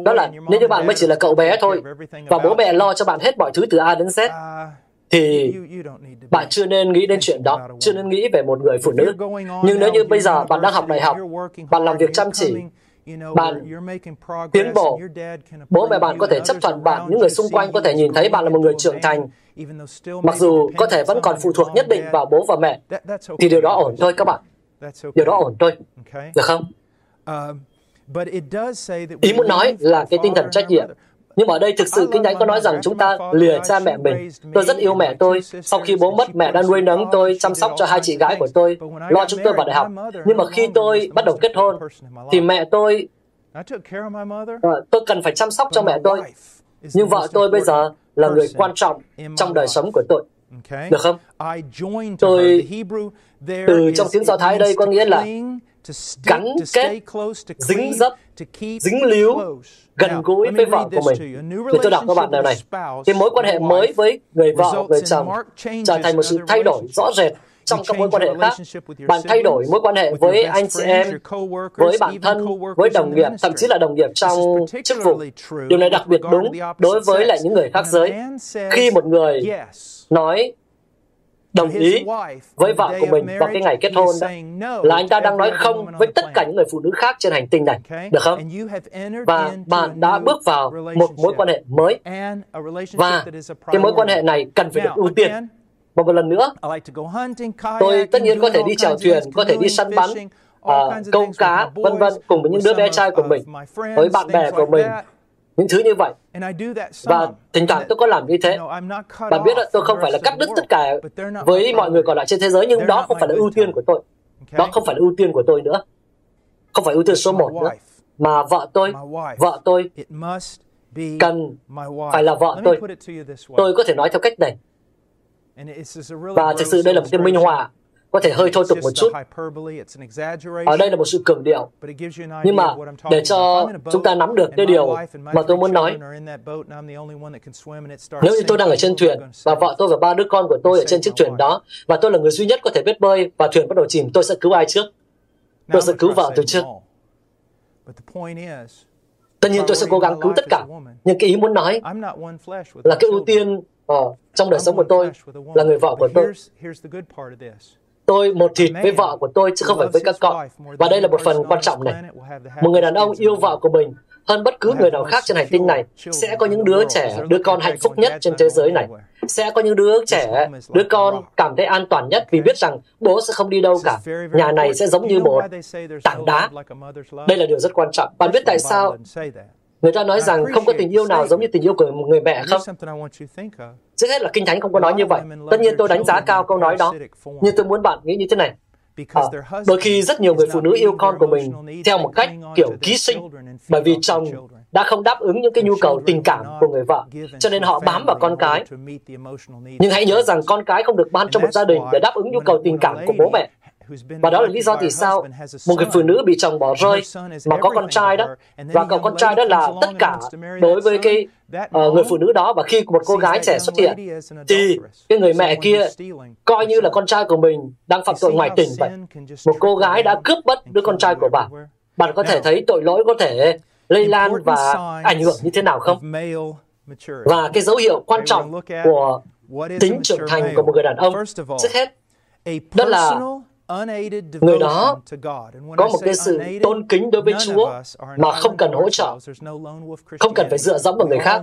Đó là nếu như bạn mới chỉ là cậu bé thôi và bố mẹ lo cho bạn hết mọi thứ từ A đến Z thì bạn chưa nên nghĩ đến chuyện đó, chưa nên nghĩ về một người phụ nữ. Nhưng nếu như bây giờ bạn đang học đại học, bạn làm việc chăm chỉ, bạn tiến bộ, bố mẹ bạn có thể chấp thuận bạn, những người xung quanh có thể nhìn thấy bạn là một người trưởng thành, mặc dù có thể vẫn còn phụ thuộc nhất định vào bố và mẹ, thì điều đó ổn thôi các bạn. Điều đó ổn thôi, được không? Um, Ý muốn nói là cái tinh thần trách nhiệm. Nhưng mà ở đây thực sự Kinh Thánh có nói rằng chúng ta lìa cha mẹ mình. Tôi rất yêu mẹ tôi. Sau khi bố mất, mẹ đã nuôi nấng tôi, chăm sóc cho hai chị gái của tôi, lo chúng tôi vào đại học. Nhưng mà khi tôi bắt đầu kết hôn, thì mẹ tôi uh, tôi cần phải chăm sóc cho mẹ tôi. Nhưng vợ tôi bây giờ là người quan trọng trong đời sống của tôi. Được không? Tôi từ trong tiếng Do Thái đây có nghĩa là gắn kết, dính dấp, dính líu, gần gũi với vợ của mình. Thì tôi đọc các bạn điều này. Cái mối quan hệ mới với người vợ, người chồng trở thành một sự thay đổi rõ rệt trong các mối quan hệ khác. Bạn thay đổi mối quan hệ với anh chị em, với bạn thân, với đồng nghiệp, thậm chí là đồng nghiệp trong chức vụ. Điều này đặc biệt đúng đối với lại những người khác giới. Khi một người nói đồng ý với vợ của mình vào cái ngày kết hôn đó là anh ta đang nói không với tất cả những người phụ nữ khác trên hành tinh này, được không? Và bạn đã bước vào một mối quan hệ mới. và cái mối quan hệ này cần phải được ưu tiên. Và một lần nữa, tôi tất nhiên có thể đi chèo thuyền, có thể đi săn bắn, uh, câu cá, vân vân cùng với những đứa bé trai của mình, với bạn bè của mình, những thứ như vậy. Và thỉnh thoảng tôi có làm như thế. Bạn biết đó, tôi không phải là cắt đứt tất cả với mọi người còn lại trên thế giới, nhưng đó không phải là ưu tiên của tôi. Đó không phải là ưu tiên của tôi nữa. Không phải ưu tiên số một nữa. Mà vợ tôi, vợ tôi cần phải là vợ tôi. Tôi có thể nói theo cách này. Và thực sự đây là một cái minh họa có thể hơi thôi tục một chút. Ở đây là một sự cường điệu. Nhưng mà để cho chúng ta nắm được cái điều mà tôi muốn nói, nếu như tôi đang ở trên thuyền và vợ tôi và ba đứa con của tôi ở trên chiếc thuyền đó và tôi là người duy nhất có thể biết bơi và thuyền bắt đầu chìm, tôi sẽ cứu ai trước? Tôi sẽ cứu vợ tôi trước. Tất nhiên tôi sẽ cố gắng cứu tất cả. Nhưng cái ý muốn nói là cái ưu tiên uh, trong đời sống của tôi là người vợ của tôi tôi một thịt với vợ của tôi chứ không phải với các con. Và đây là một phần quan trọng này. Một người đàn ông yêu vợ của mình hơn bất cứ người nào khác trên hành tinh này sẽ có những đứa trẻ, đứa con hạnh phúc nhất trên thế giới này. Sẽ có những đứa trẻ, đứa con cảm thấy an toàn nhất vì biết rằng bố sẽ không đi đâu cả. Nhà này sẽ giống như một tảng đá. Đây là điều rất quan trọng. Bạn biết tại sao Người ta nói rằng không có tình yêu nào giống như tình yêu của một người mẹ không? Trước hết là Kinh Thánh không có nói như vậy. Tất nhiên tôi đánh giá cao câu nói đó. Nhưng tôi muốn bạn nghĩ như thế này. À, đôi khi rất nhiều người phụ nữ yêu con của mình theo một cách kiểu ký sinh bởi vì chồng đã không đáp ứng những cái nhu cầu tình cảm của người vợ cho nên họ bám vào con cái nhưng hãy nhớ rằng con cái không được ban cho một gia đình để đáp ứng nhu cầu tình cảm của bố mẹ và đó là lý do vì sao một người phụ nữ bị chồng bỏ rơi mà có con trai đó. và cậu con trai đó là tất cả đối với cái uh, người phụ nữ đó và khi một cô gái trẻ xuất hiện thì cái người mẹ kia coi như là con trai của mình đang phạm tội ngoại tình vậy. Một cô gái đã cướp mất đứa con trai của bạn. Bạn có thể thấy tội lỗi có thể lây lan và ảnh hưởng như thế nào không? Và cái dấu hiệu quan trọng của tính trưởng thành của một người đàn ông, trước hết, đó là người đó có một cái sự tôn kính đối với Chúa mà không cần hỗ trợ, không cần phải dựa dẫm vào người khác.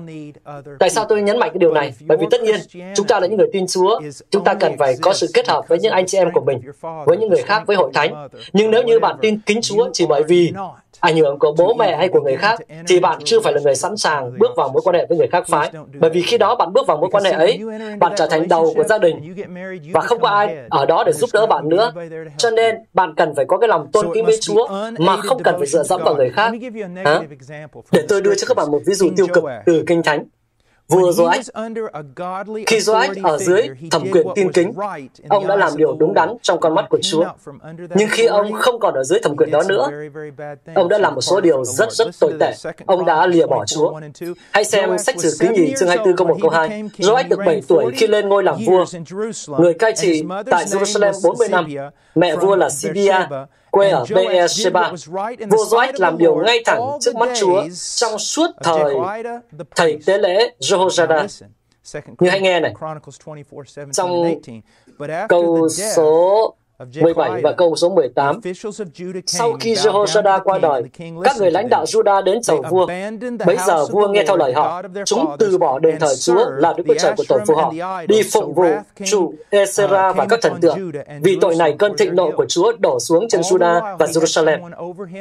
Tại sao tôi nhấn mạnh cái điều này? Bởi vì tất nhiên, chúng ta là những người tin Chúa, chúng ta cần phải có sự kết hợp với những anh chị em của mình, với những người khác, với hội thánh. Nhưng nếu như bạn tin kính Chúa chỉ bởi vì ảnh hưởng của bố mẹ hay của người khác thì bạn chưa phải là người sẵn sàng bước vào mối quan hệ với người khác phái. bởi vì khi đó bạn bước vào mối quan hệ ấy bạn trở thành đầu của gia đình và không có ai ở đó để giúp đỡ bạn nữa. cho nên bạn cần phải có cái lòng tôn kính với Chúa mà không cần phải dựa dẫm vào người khác. à? để tôi đưa cho các bạn một ví dụ tiêu cực từ kinh thánh Vua Joach, khi Joach ở dưới thẩm quyền tiên kính, ông đã làm điều đúng đắn trong con mắt của Chúa. Nhưng khi ông không còn ở dưới thẩm quyền đó nữa, ông đã làm một số điều rất rất tồi tệ. Ông đã lìa bỏ Chúa. Hãy xem sách sử ký nhì chương 24 câu 1 câu 2. Joach được 7 tuổi khi lên ngôi làm vua. Người cai trị tại Jerusalem 40 năm. Mẹ vua là Sibia, quê ở Beersheba. Vua Joach làm điều ngay thẳng trước mắt Chúa trong suốt thời thầy tế lễ Jehoiada. Như hãy nghe này, trong câu số 17 và câu số 18. Sau khi Jehoiada qua đời, các người lãnh đạo Juda đến chầu vua. Bây giờ vua nghe theo lời họ. Chúng từ bỏ đền thờ Chúa là Đức Chúa Trời của tổ phụ họ, đi phụng vụ chủ Esera và các thần tượng. Vì tội này, cơn thịnh nộ của Chúa đổ xuống trên Juda và Jerusalem.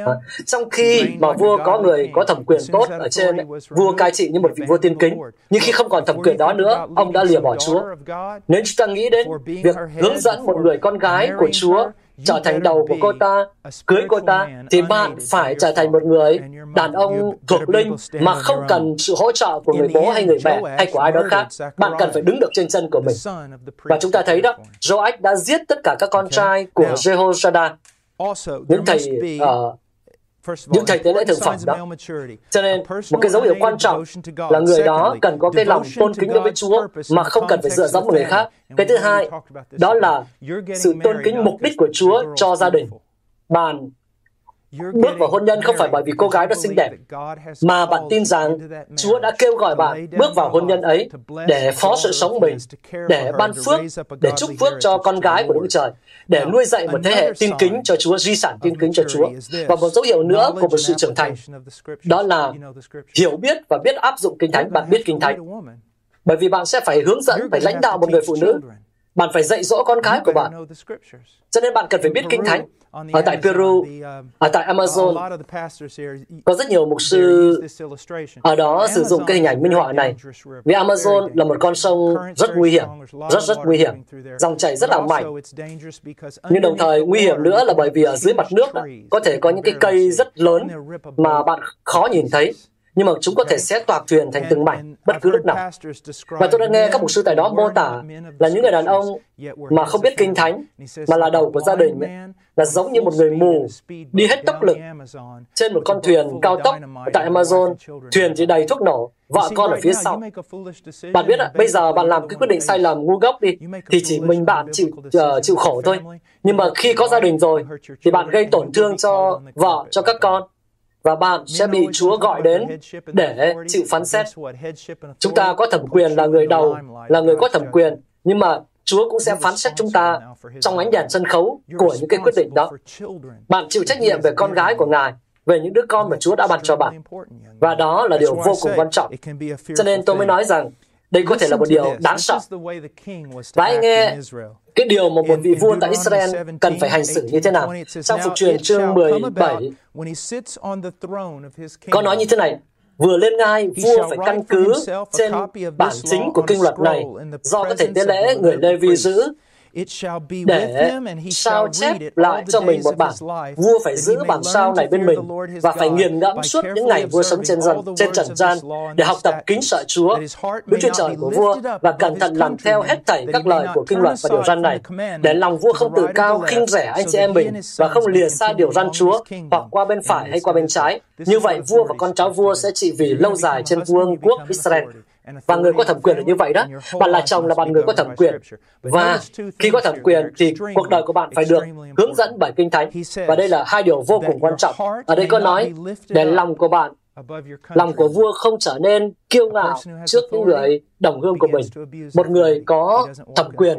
À, trong khi mà vua có người có thẩm quyền tốt ở trên, vua cai trị như một vị vua tiên kính. Nhưng khi không còn thẩm quyền đó nữa, ông đã lìa bỏ Chúa. Nếu chúng ta nghĩ đến việc hướng dẫn một người con gái của của Chúa trở thành đầu của cô ta, cưới cô ta, thì bạn phải trở thành một người đàn ông thuộc linh mà không cần sự hỗ trợ của người bố hay người mẹ hay của ai đó khác. Bạn cần phải đứng được trên chân của mình. Và chúng ta thấy đó, Joach đã giết tất cả các con trai của Jehoiada. Những thầy uh, những thầy tế lễ thực phẩm đó. Cho nên, một cái dấu hiệu quan trọng là người đó cần có cái lòng tôn kính đối với Chúa mà không cần phải dựa dẫm vào người khác. Cái thứ hai, đó là sự tôn kính mục đích của Chúa cho gia đình. Bạn Bước vào hôn nhân không phải bởi vì cô gái đó xinh đẹp, mà bạn tin rằng Chúa đã kêu gọi bạn bước vào hôn nhân ấy để phó sự sống mình, để ban phước, để chúc phước cho con gái của Đức Trời, để nuôi dạy một thế hệ tin kính cho Chúa, di sản tin kính cho Chúa. Và một dấu hiệu nữa của một sự trưởng thành, đó là hiểu biết và biết áp dụng Kinh Thánh. Bạn biết Kinh Thánh. Bởi vì bạn sẽ phải hướng dẫn, phải lãnh đạo một người phụ nữ bạn phải dạy dỗ con cái của bạn. Cho nên bạn cần phải biết Kinh Thánh. Ở tại Peru, ở tại Amazon, có rất nhiều mục sư ở đó sử dụng cái hình ảnh minh họa này. Vì Amazon là một con sông rất nguy hiểm, rất rất nguy hiểm. Dòng chảy rất là mạnh. Nhưng đồng thời nguy hiểm nữa là bởi vì ở dưới mặt nước đó, có thể có những cái cây rất lớn mà bạn khó nhìn thấy nhưng mà chúng có thể xé toạc thuyền thành từng mảnh bất cứ lúc nào. Và tôi đã nghe các mục sư tại đó mô tả là những người đàn ông mà không biết kinh thánh, mà là đầu của gia đình, ấy, là giống như một người mù đi hết tốc lực trên một con thuyền cao tốc tại Amazon. Thuyền thì đầy thuốc nổ, vợ con ở phía sau. Bạn biết ạ, bây giờ bạn làm cái quyết định sai lầm ngu ngốc đi, thì chỉ mình bạn chịu uh, chịu khổ thôi. Nhưng mà khi có gia đình rồi, thì bạn gây tổn thương cho vợ, cho các con và bạn sẽ bị Chúa gọi đến để chịu phán xét. Chúng ta có thẩm quyền là người đầu, là người có thẩm quyền, nhưng mà Chúa cũng sẽ phán xét chúng ta trong ánh đèn sân khấu của những cái quyết định đó. Bạn chịu trách nhiệm về con gái của Ngài, về những đứa con mà Chúa đã ban cho bạn. Và đó là điều vô cùng quan trọng. Cho nên tôi mới nói rằng đây có thể là một điều đáng sợ. Và hãy nghe cái điều mà một vị vua tại Israel cần phải hành xử như thế nào. Trong phục truyền chương 17, có nói như thế này, vừa lên ngai, vua phải căn cứ trên bản chính của kinh luật này do có thể tế lễ người Lê Vi giữ để sao chép lại cho mình một bản. Vua phải giữ bản sao này bên mình và phải nghiền ngẫm suốt những ngày vua sống trên dân, trên trần gian để học tập kính sợ Chúa, Đức Chúa Trời của vua và cẩn thận làm theo hết thảy các lời của kinh luật và điều răn này, để lòng vua không tự cao khinh rẻ anh chị em mình và không lìa xa điều răn Chúa hoặc qua bên phải hay qua bên trái. Như vậy, vua và con cháu vua sẽ trị vì lâu dài trên vương quốc Israel. Và người có thẩm quyền là như vậy đó. Bạn là chồng là bạn người có thẩm quyền. Và khi có thẩm quyền thì cuộc đời của bạn phải được hướng dẫn bởi Kinh Thánh. Và đây là hai điều vô cùng quan trọng. Ở đây có nói, để lòng của bạn Lòng của vua không trở nên kiêu ngạo trước những người đồng hương của mình. Một người có thẩm quyền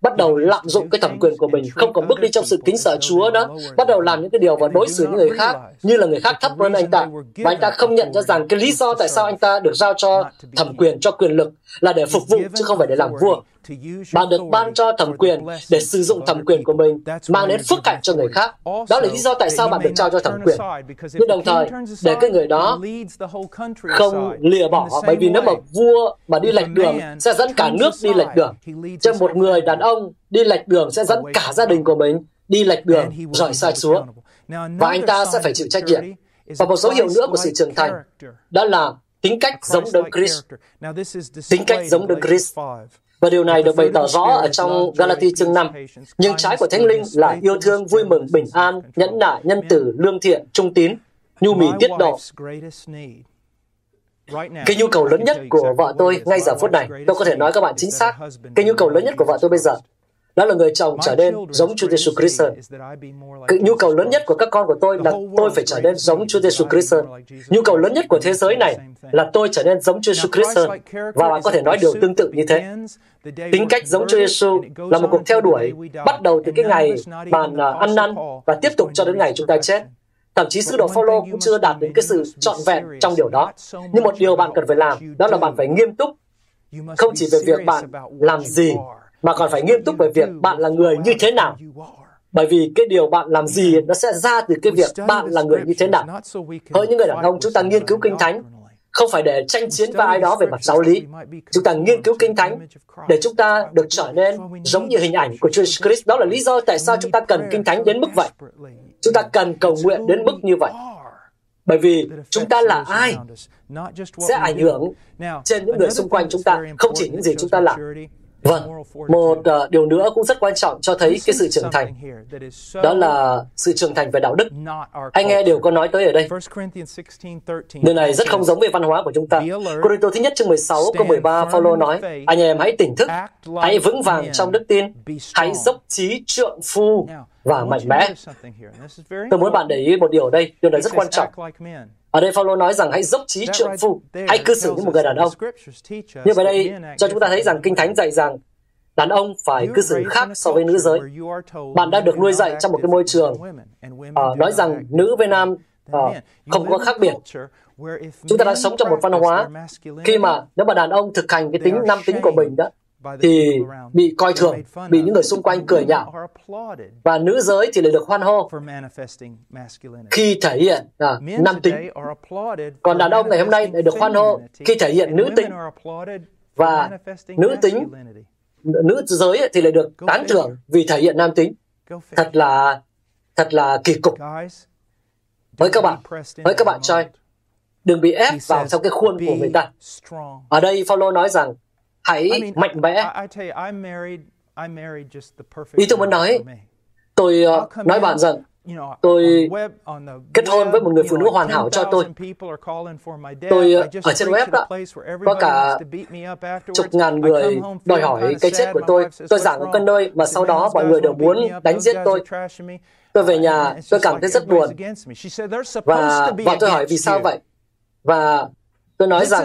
bắt đầu lạm dụng cái thẩm quyền của mình, không còn bước đi trong sự kính sợ Chúa nữa, bắt đầu làm những cái điều và đối xử những người khác như là người khác thấp hơn anh ta. Và anh ta không nhận ra rằng cái lý do tại sao anh ta được giao cho thẩm quyền, cho quyền lực là để phục vụ chứ không phải để làm vua. Bạn được ban cho thẩm quyền để sử dụng thẩm quyền của mình mang đến phước hạnh cho người khác. Đó là lý do tại sao bạn được trao cho thẩm quyền. Nhưng đồng thời, để cái người đó không lìa bỏ bởi vì nếu mà vua mà đi lệch đường sẽ dẫn cả nước đi lệch đường. Cho một người đàn ông đi lệch đường sẽ dẫn cả gia đình của mình đi lệch đường rời sai Chúa. Và anh ta sẽ phải chịu trách nhiệm. Và một dấu hiệu nữa của sự trưởng thành đó là tính cách giống Đấng Christ. Tính cách giống Đấng Christ. Và điều này được bày tỏ rõ ở trong Galati chương 5. Nhưng trái của Thánh Linh là yêu thương, vui mừng, bình an, nhẫn nại, nhân tử, lương thiện, trung tín, nhu mì tiết độ. Cái nhu cầu lớn nhất của vợ tôi ngay giờ phút này, tôi có thể nói các bạn chính xác, cái nhu cầu lớn nhất của vợ tôi bây giờ đó là người chồng trở nên giống Chúa Giêsu Christ hơn. Cái nhu cầu lớn nhất của các con của tôi là tôi phải trở nên giống Chúa Giêsu Christ hơn. Nhu cầu lớn nhất của thế giới này là tôi trở nên giống Chúa Giêsu Christ hơn. Và bạn có thể nói điều tương tự như thế. Tính cách giống Chúa Giêsu là một cuộc theo đuổi bắt đầu từ cái ngày bạn à, ăn năn và tiếp tục cho đến ngày chúng ta chết. Thậm chí sứ đồ Phaolô cũng chưa đạt đến cái sự trọn vẹn trong điều đó. Nhưng một điều bạn cần phải làm đó là bạn phải nghiêm túc không chỉ về việc bạn làm gì mà còn phải nghiêm túc về việc bạn là người như thế nào. Bởi vì cái điều bạn làm gì nó sẽ ra từ cái việc bạn là người như thế nào. Hỡi những người đàn ông, chúng ta nghiên cứu Kinh Thánh không phải để tranh chiến với ai đó về mặt giáo lý. Chúng ta nghiên cứu Kinh Thánh để chúng ta được trở nên giống như hình ảnh của Chúa Christ. Đó là lý do tại sao chúng ta cần Kinh Thánh đến mức vậy. Chúng ta cần cầu nguyện đến mức như vậy. Bởi vì chúng ta là ai sẽ ảnh hưởng trên những người xung quanh chúng ta, không chỉ những gì chúng ta làm. Vâng, một uh, điều nữa cũng rất quan trọng cho thấy cái sự trưởng thành. Đó là sự trưởng thành về đạo đức. Anh nghe điều có nói tới ở đây. Điều này rất không giống với văn hóa của chúng ta. Cô thứ nhất chương 16 câu 13 Phaolô nói, anh em hãy tỉnh thức, hãy vững vàng trong đức tin, hãy dốc trí trượng phu và mạnh mẽ. Tôi muốn bạn để ý một điều ở đây, điều này rất quan trọng. Ở đây Phaolô nói rằng hãy dốc trí trượng phu, hãy cư xử như một người đàn ông. Nhưng ở đây cho chúng ta thấy rằng Kinh Thánh dạy rằng đàn ông phải cư xử khác so với nữ giới. Bạn đã được nuôi dạy trong một cái môi trường uh, nói rằng nữ với nam uh, không có khác biệt. Chúng ta đang sống trong một văn hóa khi mà nếu mà đàn ông thực hành cái tính nam tính của mình đó thì bị coi thường, bị những người xung quanh cười nhạo. Và nữ giới thì lại được hoan hô khi thể hiện à, nam tính. Còn đàn ông ngày hôm nay lại được hoan hô khi thể hiện nữ tính. Và nữ tính, nữ giới thì lại được tán thưởng vì thể hiện nam tính. Thật là thật là kỳ cục. Với các bạn, với các bạn trai, đừng bị ép vào trong cái khuôn của người ta. Ở đây Paulo nói rằng hãy mạnh mẽ. Ý tôi muốn nói, tôi uh, nói bạn rằng tôi kết hôn với một người phụ nữ hoàn hảo cho tôi. Tôi uh, ở trên web đó có cả chục ngàn người đòi hỏi cái chết của tôi. Tôi giảng ở cái nơi mà sau đó mọi người đều muốn đánh giết tôi. Tôi về nhà, tôi cảm thấy rất buồn. Và vợ tôi hỏi vì sao vậy? Và Tôi nói rằng,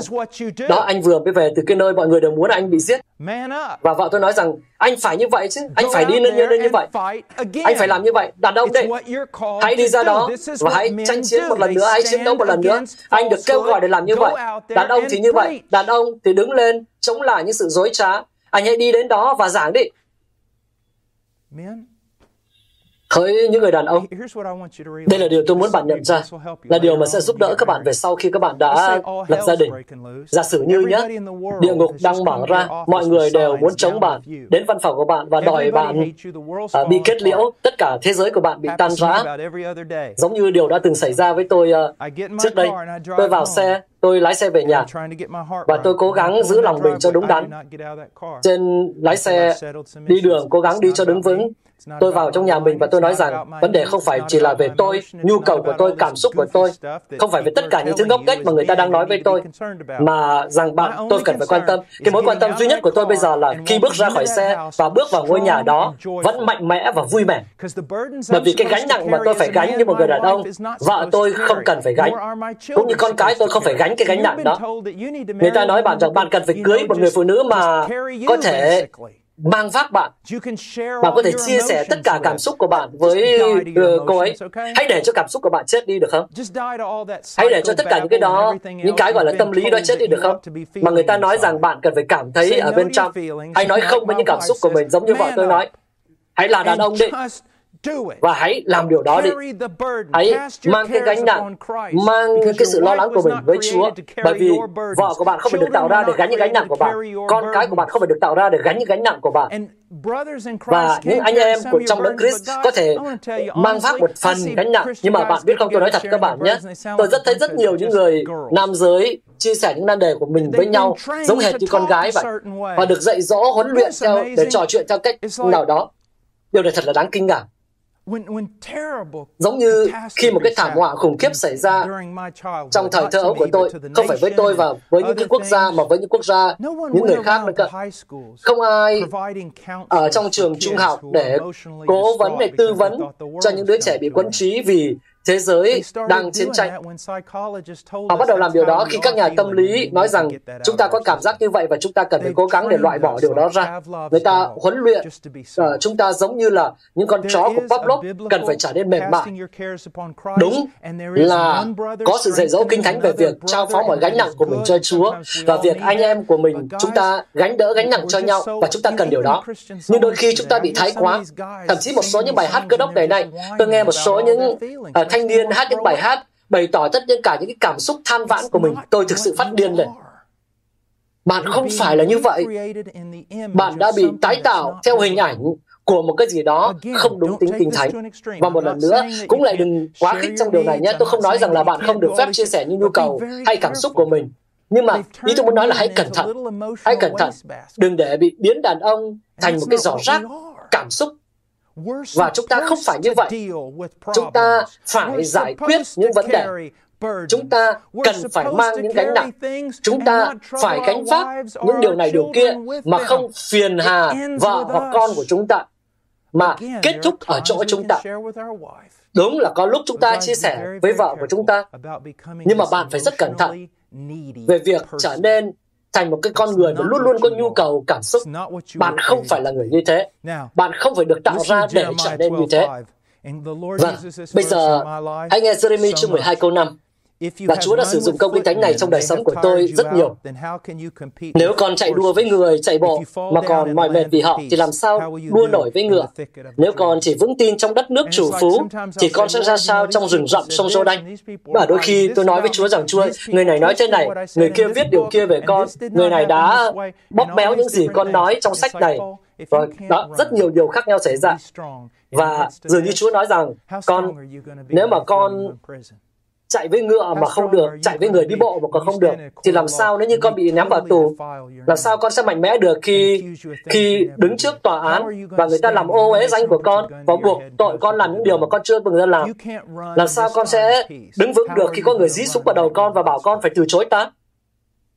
đó anh vừa mới về từ cái nơi mọi người đều muốn anh bị giết. Và vợ tôi nói rằng, anh phải như vậy chứ, anh phải đi lên như, như vậy. Anh phải làm như vậy. Đàn ông đây, hãy đi ra đó và hãy tranh chiến một lần nữa, hãy chiến đấu một lần nữa. Anh được kêu gọi để làm như vậy. Đàn ông thì như vậy, đàn ông thì đứng lên chống lại những sự dối trá. Anh hãy đi đến đó và giảng đi. Hỡi những người đàn ông, đây là điều tôi muốn bạn nhận ra, là điều mà sẽ giúp đỡ các bạn về sau khi các bạn đã lập gia đình. Giả sử như nhé, địa ngục đang mở ra, mọi người đều muốn chống bạn, đến văn phòng của bạn và đòi bạn uh, bị kết liễu, tất cả thế giới của bạn bị tan rã. Giống như điều đã từng xảy ra với tôi uh, trước đây. Tôi vào xe, tôi lái xe về nhà. Và tôi cố gắng giữ lòng mình cho đúng đắn. Trên lái xe đi đường cố gắng đi cho đứng vững Tôi vào trong nhà mình và tôi nói rằng vấn đề không phải chỉ là về tôi, nhu cầu của tôi, cảm xúc của tôi, không phải về tất cả những thứ ngốc nghếch mà người ta đang nói với tôi, mà rằng bạn tôi cần phải quan tâm. Cái mối quan tâm duy nhất của tôi bây giờ là khi bước ra khỏi xe và bước vào ngôi nhà đó vẫn mạnh mẽ và vui vẻ. Bởi vì cái gánh nặng mà tôi phải gánh như một người đàn ông, vợ tôi không cần phải gánh, cũng như con cái tôi không phải gánh cái gánh nặng đó. Người ta nói bạn rằng bạn cần phải cưới một người phụ nữ mà có thể mang vác bạn. Bạn có thể chia sẻ tất cả cảm xúc của bạn với uh, cô ấy. Hãy để cho cảm xúc của bạn chết đi được không? Hãy để cho tất cả những cái đó, những cái gọi là tâm lý đó chết đi được không? Mà người ta nói rằng bạn cần phải cảm thấy ở bên trong. Hãy nói không với những cảm xúc của mình giống như vợ tôi nói. Hãy là đàn ông đi và hãy làm điều đó đi. Hãy mang cái gánh nặng, mang cái sự lo lắng của mình với Chúa. Bởi vì vợ của bạn không phải được tạo ra để gánh những gánh nặng của bạn. Con cái của bạn không phải được tạo ra để gánh những gánh nặng của bạn. Và những anh em của trong đấng Christ có thể mang vác một phần gánh nặng. Nhưng mà bạn biết không, tôi nói thật các bạn nhé. Tôi rất thấy rất nhiều những người nam giới chia sẻ những nan đề của mình với nhau giống hệt như con gái vậy. Và được dạy dỗ, huấn luyện theo để trò chuyện theo cách nào đó. Điều này thật là đáng kinh ngạc. Giống như khi một cái thảm họa khủng khiếp xảy ra trong thời thơ ấu của tôi, không phải với tôi và với những cái quốc gia mà với những quốc gia, những người khác nữa cơ. Không ai ở trong trường trung học để cố vấn để tư vấn cho những đứa trẻ bị quấn trí vì thế giới đang chiến tranh. Họ bắt đầu làm điều đó khi các nhà tâm lý nói rằng chúng ta có cảm giác như vậy và chúng ta cần phải cố gắng để loại bỏ điều đó ra. Người ta huấn luyện uh, chúng ta giống như là những con chó của Pavlov cần phải trở nên mềm mại. Đúng là có sự dạy dỗ kinh thánh về việc trao phó mọi gánh nặng của mình cho Chúa và việc anh em của mình chúng ta gánh đỡ gánh nặng cho nhau và chúng ta cần điều đó. Nhưng đôi khi chúng ta bị thái quá. Thậm chí một số những bài hát cơ đốc ngày nay, tôi nghe một số những uh, thanh niên hát những bài hát bày tỏ tất nhiên cả những cái cảm xúc than vãn của mình. Tôi thực sự phát điên lên. Bạn không phải là như vậy. Bạn đã bị tái tạo theo hình ảnh của một cái gì đó không đúng tính kinh thánh. Và một lần nữa, cũng lại đừng quá khích trong điều này nhé. Tôi không nói rằng là bạn không được phép chia sẻ những nhu cầu hay cảm xúc của mình. Nhưng mà ý tôi muốn nói là hãy cẩn thận. Hãy cẩn thận. Đừng để bị biến đàn ông thành một cái giỏ rác cảm xúc và chúng ta không phải như vậy. Chúng ta phải giải quyết những vấn đề. Chúng ta cần phải mang những gánh nặng. Chúng ta phải gánh vác những điều này điều kia mà không phiền hà vợ hoặc con của chúng ta mà kết thúc ở chỗ chúng ta. Đúng là có lúc chúng ta chia sẻ với vợ của chúng ta, nhưng mà bạn phải rất cẩn thận về việc trở nên thành một cái con người mà luôn luôn có nhu cầu cảm xúc. Bạn không phải là người như thế. Bạn không phải được tạo ra để trở nên như thế. Vâng, bây giờ hãy nghe Jeremy chương 12 câu 5 và Chúa đã sử dụng công kinh thánh này trong đời sống của tôi rất nhiều. Nếu con chạy đua với người chạy bộ mà còn mỏi mệt vì họ, thì làm sao đua nổi với ngựa? Nếu con chỉ vững tin trong đất nước chủ phú, thì con sẽ ra sao trong rừng rậm sông Giô Đanh? Và đôi khi tôi nói với Chúa rằng, Chúa, người này nói thế này, người kia viết điều kia về con, người này đã bóp méo những gì con nói trong sách này. Và đó, rất nhiều điều khác nhau xảy ra. Và dường như Chúa nói rằng, con, nếu mà con chạy với ngựa mà không được, chạy với người đi bộ mà còn không được, thì làm sao nếu như con bị ném vào tù? Làm sao con sẽ mạnh mẽ được khi khi đứng trước tòa án và người ta làm ô uế danh của con và buộc tội con làm những điều mà con chưa từng ra làm? Làm sao con sẽ đứng vững được khi có người dí súng vào đầu con và bảo con phải từ chối ta?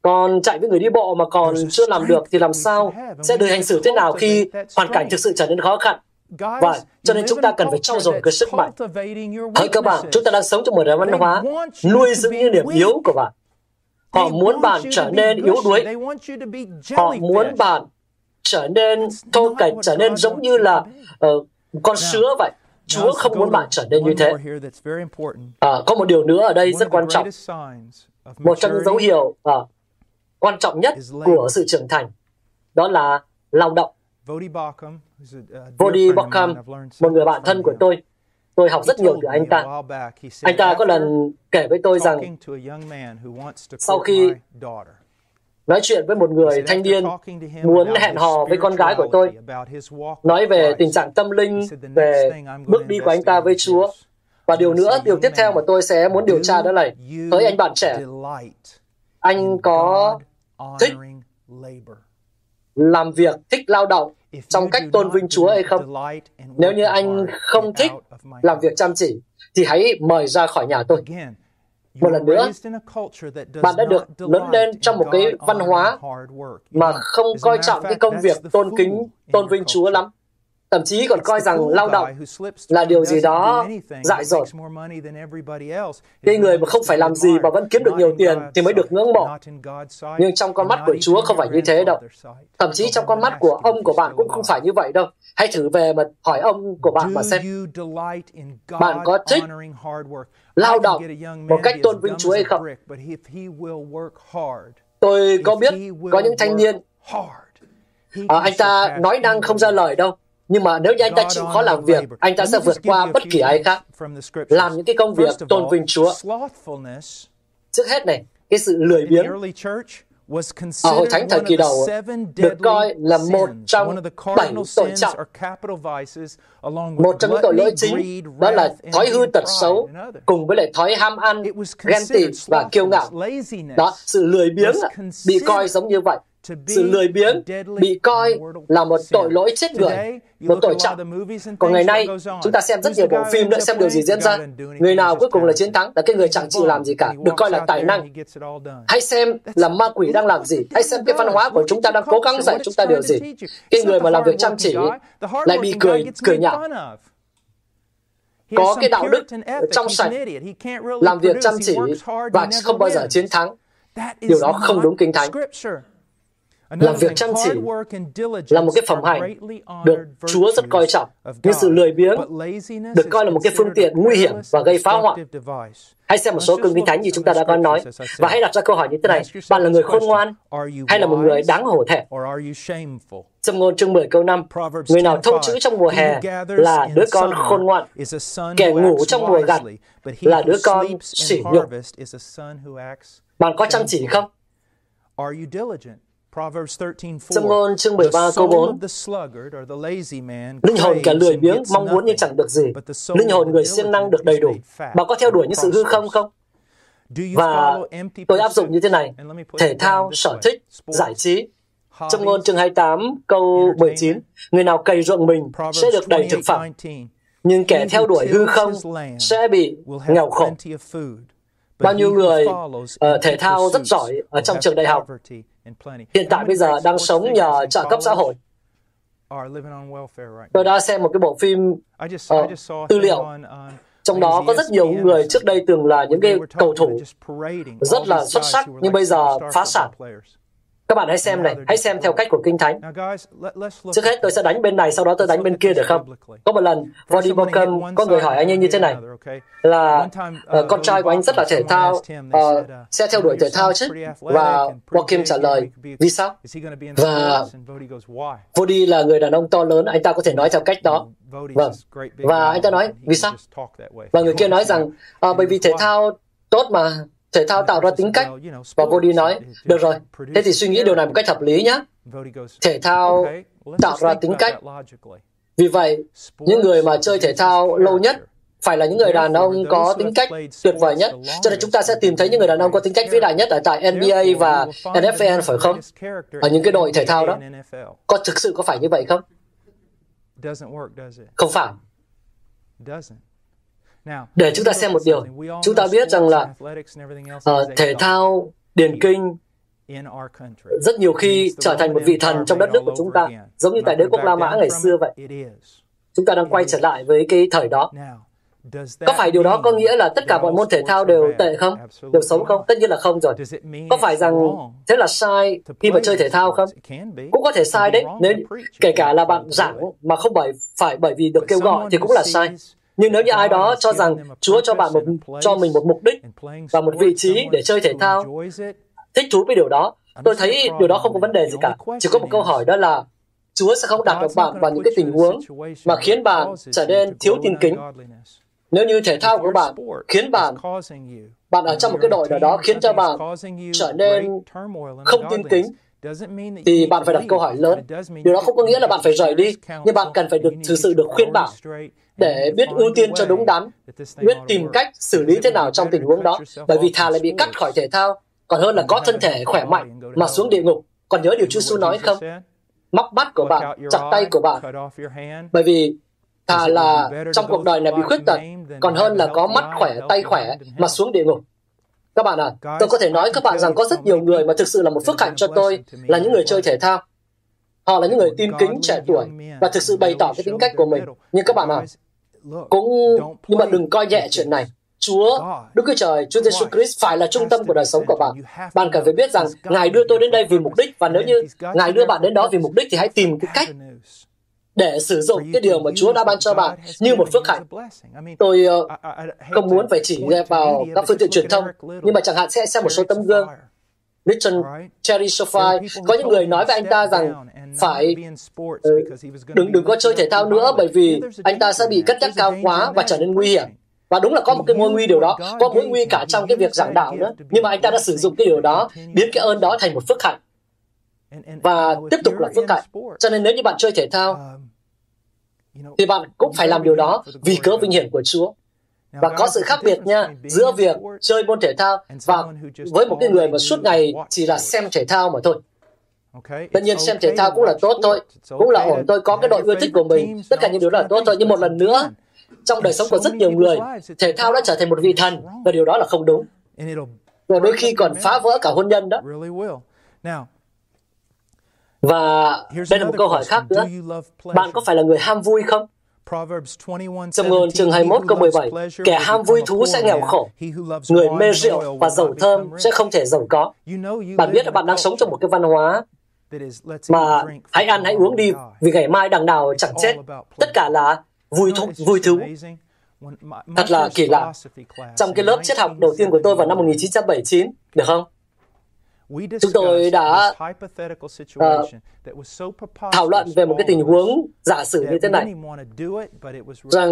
Còn chạy với người đi bộ mà còn chưa làm được thì làm sao sẽ được hành xử thế nào khi hoàn cảnh thực sự trở nên khó khăn? Và cho nên chúng ta cần phải trau dồi cái sức mạnh. Hỡi các bạn, chúng ta đang sống trong một nền văn hóa nuôi dưỡng những điểm yếu của bạn. Họ muốn bạn trở nên yếu đuối. Họ muốn bạn trở nên thô kệch, trở nên giống như là uh, con sứa vậy. Chúa không muốn bạn trở nên như thế. À, có một điều nữa ở đây rất quan trọng. Một trong những dấu hiệu à, quan trọng nhất của sự trưởng thành đó là lao động. Vodi Bockham, một người bạn thân của tôi, tôi học rất nhiều từ anh ta. Anh ta có lần kể với tôi rằng sau khi nói chuyện với một người thanh niên muốn hẹn hò với con gái của tôi, nói về tình trạng tâm linh, về bước đi của anh ta với Chúa. Và điều nữa, điều tiếp theo mà tôi sẽ muốn điều tra đó là tới anh bạn trẻ. Anh có thích làm việc, thích lao động trong cách tôn vinh Chúa hay không? Nếu như anh không thích làm việc chăm chỉ, thì hãy mời ra khỏi nhà tôi. Một lần nữa, bạn đã được lớn lên trong một cái văn hóa mà không coi trọng cái công việc tôn kính, tôn vinh Chúa lắm thậm chí còn coi rằng lao động là điều gì đó dại dột. Cái người mà không phải làm gì mà vẫn kiếm được nhiều tiền thì mới được ngưỡng mộ. Nhưng trong con mắt của Chúa không phải như thế đâu. Thậm chí trong con mắt của ông của bạn cũng không phải như vậy đâu. Hãy thử về mà hỏi ông của bạn mà xem. Bạn có thích lao động một cách tôn vinh Chúa hay không? Tôi có biết có những thanh niên à, anh ta nói năng không ra lời đâu nhưng mà nếu như anh ta chịu khó làm việc, anh ta sẽ vượt qua bất kỳ ai khác. Làm những cái công việc tôn vinh Chúa. Trước hết này, cái sự lười biếng ở hội thánh thời kỳ đầu được coi là một trong bảy tội trọng. Một trong những tội lỗi chính đó là thói hư tật xấu cùng với lại thói ham ăn, ghen tị và kiêu ngạo. Đó, sự lười biếng bị coi giống như vậy. Sự lười biếng bị coi là một tội lỗi chết người, một tội trọng. Còn ngày nay, chúng ta xem rất nhiều bộ phim nữa xem điều gì diễn ra. Người nào cuối cùng là chiến thắng là cái người chẳng chịu làm gì cả, được coi là tài năng. Hãy xem là ma quỷ đang làm gì. Hãy xem cái văn hóa của chúng ta đang cố gắng dạy chúng ta điều gì. Cái người mà làm việc chăm chỉ lại bị cười cười nhạo có cái đạo đức trong sạch, làm việc chăm chỉ và không bao giờ chiến thắng. Điều đó không đúng kinh thánh. Làm việc chăm chỉ là một cái phẩm hành được Chúa rất coi trọng, nhưng sự lười biếng được coi là một cái phương tiện nguy hiểm và gây phá hoại. Hãy xem một số cương kinh thánh như chúng ta đã có nói, và hãy đặt ra câu hỏi như thế này, bạn là người khôn ngoan hay là một người đáng hổ thẹn? Trong ngôn chương 10 câu 5, người nào thông chữ trong mùa hè là đứa con khôn ngoan, kẻ ngủ trong mùa gặt là đứa con sỉ nhục. Bạn có chăm chỉ không? Ngôn chương 13 câu 4, Linh hồn kẻ lười biếng mong muốn nhưng chẳng được gì. Linh hồn người siêng năng được đầy đủ. Bạn có theo đuổi những sự hư không không? Và tôi áp dụng như thế này. Thể thao, sở thích, giải trí. Trong ngôn chương 28 câu 19, Người nào cày ruộng mình sẽ được đầy thực phẩm. Nhưng kẻ theo đuổi hư không sẽ bị nghèo khổ. Bao nhiêu người uh, thể thao rất giỏi ở trong trường đại học. hiện tại bây giờ đang sống nhờ trợ cấp xã hội. Tôi đã xem một cái bộ phim uh, tư liệu. trong đó có rất nhiều người trước đây từng là những cái cầu thủ rất là xuất sắc nhưng bây giờ phá sản các bạn hãy xem này, hãy xem theo cách của Kinh Thánh. Trước hết tôi sẽ đánh bên này, sau đó tôi đánh bên kia được không? Có một lần, Vody Bocum có người hỏi anh ấy như thế này, là uh, con trai của anh rất là thể thao, uh, sẽ theo đuổi thể thao chứ? Và Bocum trả lời, vì sao? Và Vody là người đàn ông to lớn, anh ta có thể nói theo cách đó. Vâng. Và anh ta nói, vì sao? Và người kia nói rằng, uh, bởi vì thể thao tốt mà, thể thao tạo ra tính cách. Và Vody nói, được rồi, thế thì suy nghĩ điều này một cách hợp lý nhé. Thể thao tạo ra tính cách. Vì vậy, những người mà chơi thể thao lâu nhất phải là những người đàn ông có tính cách tuyệt vời nhất. Cho nên chúng ta sẽ tìm thấy những người đàn ông có tính cách vĩ đại nhất ở tại NBA và NFL, phải không? Ở những cái đội thể thao đó. Có thực sự có phải như vậy không? Không phải. Để chúng ta xem một điều, chúng ta biết rằng là uh, thể thao, điền kinh rất nhiều khi trở thành một vị thần trong đất nước của chúng ta, giống như tại đế quốc La Mã ngày xưa vậy. Chúng ta đang quay trở lại với cái thời đó. Có phải điều đó có nghĩa là tất cả mọi môn thể thao đều tệ không? Đều xấu không? Tất nhiên là không rồi. Có phải rằng thế là sai khi mà chơi thể thao không? Cũng có thể sai đấy. Nếu kể cả là bạn giảng mà không phải phải bởi vì được kêu gọi thì cũng là sai. Nhưng nếu như ai đó cho rằng Chúa cho bạn một cho mình một mục đích và một vị trí để chơi thể thao, thích thú với điều đó, tôi thấy điều đó không có vấn đề gì cả. Chỉ có một câu hỏi đó là Chúa sẽ không đặt được bạn vào những cái tình huống mà khiến bạn trở nên thiếu tin kính. Nếu như thể thao của bạn khiến bạn bạn ở trong một cái đội nào đó khiến cho bạn trở nên không tin kính thì bạn phải đặt câu hỏi lớn. Điều đó không có nghĩa là bạn phải rời đi, nhưng bạn cần phải được thực sự được khuyên bảo để biết ưu tiên cho đúng đắn, biết tìm cách xử lý thế nào trong tình huống đó, bởi vì thà lại bị cắt khỏi thể thao, còn hơn là có thân thể khỏe mạnh mà xuống địa ngục. Còn nhớ điều Chúa Giêsu nói không? móc mắt của bạn, chặt tay của bạn. Bởi vì thà là trong cuộc đời này bị khuyết tật, còn hơn là có mắt khỏe, tay khỏe mà xuống địa ngục. Các bạn à, tôi có thể nói các bạn rằng có rất nhiều người mà thực sự là một phước hạnh cho tôi là những người chơi thể thao. Họ là những người tin kính trẻ tuổi và thực sự bày tỏ cái tính cách của mình. Nhưng các bạn à, cũng nhưng mà đừng coi nhẹ chuyện này. Chúa, Đức Chúa Trời, Chúa Giêsu Christ phải là trung tâm của đời sống của bạn. Bạn cần phải biết rằng Ngài đưa tôi đến đây vì mục đích và nếu như Ngài đưa bạn đến đó vì mục đích thì hãy tìm cái cách để sử dụng cái điều mà Chúa đã ban cho bạn như một phước hạnh. Tôi uh, không muốn phải chỉ vào các phương tiện truyền thông, nhưng mà chẳng hạn sẽ xem một số tấm gương. Richard Cherry Sophie, có những người nói với anh ta rằng phải uh, đừng đừng có chơi thể thao nữa bởi vì anh ta sẽ bị cất nhắc cao quá và trở nên nguy hiểm. Và đúng là có một cái mối nguy điều đó, có mối nguy cả trong cái việc giảng đạo nữa. Nhưng mà anh ta đã sử dụng cái điều đó, biến cái ơn đó thành một phước hạnh. Và tiếp tục là phước hạnh. Cho nên nếu như bạn chơi thể thao, thì bạn cũng phải làm điều đó vì cớ vinh hiển của Chúa. Và có sự khác biệt nha giữa việc chơi môn thể thao và với một cái người mà suốt ngày chỉ là xem thể thao mà thôi. Tất nhiên xem thể thao cũng là tốt thôi, cũng là ổn tôi có cái đội yêu thích của mình, tất cả những điều đó là tốt thôi. Nhưng một lần nữa, trong đời sống của rất nhiều người, thể thao đã trở thành một vị thần và điều đó là không đúng. Và đôi khi còn phá vỡ cả hôn nhân đó. Và đây là một câu hỏi khác nữa. Bạn có phải là người ham vui không? Trong ngôn chương 21 câu 17, kẻ ham vui thú sẽ nghèo khổ. Người mê rượu và dầu thơm sẽ không thể giàu có. Bạn biết là bạn đang sống trong một cái văn hóa mà hãy ăn hãy uống đi vì ngày mai đằng nào chẳng chết. Tất cả là vui thú, vui thú. Thật là kỳ lạ. Trong cái lớp triết học đầu tiên của tôi vào năm 1979, được không? Chúng tôi đã uh, thảo luận về một cái tình huống giả sử như thế này, rằng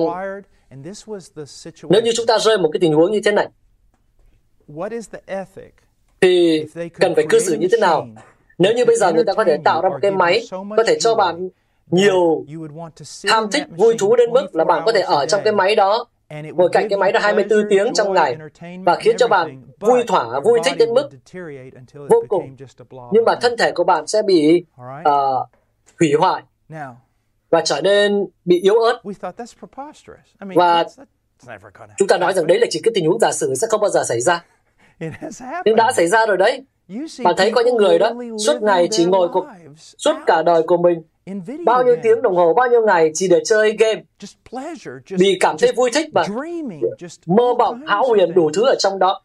nếu như chúng ta rơi một cái tình huống như thế này, thì cần phải cư xử như thế nào? Nếu như bây giờ người ta có thể tạo ra một cái máy có thể cho bạn nhiều ham thích vui thú đến mức là bạn có thể ở trong cái máy đó ngồi cạnh cái máy đó 24 tiếng trong ngày và khiến cho bạn vui thỏa, vui thích đến mức vô cùng. Nhưng mà thân thể của bạn sẽ bị uh, hủy hoại và trở nên bị yếu ớt. Và chúng ta nói rằng đấy là chỉ cái tình huống giả sử sẽ không bao giờ xảy ra. *laughs* Nhưng đã xảy ra rồi đấy. Bạn thấy có những người đó suốt ngày chỉ ngồi cuộc, suốt cả đời của mình bao nhiêu tiếng đồng hồ, bao nhiêu ngày chỉ để chơi game, vì cảm thấy vui thích và mơ mộng, hão huyền đủ thứ ở trong đó.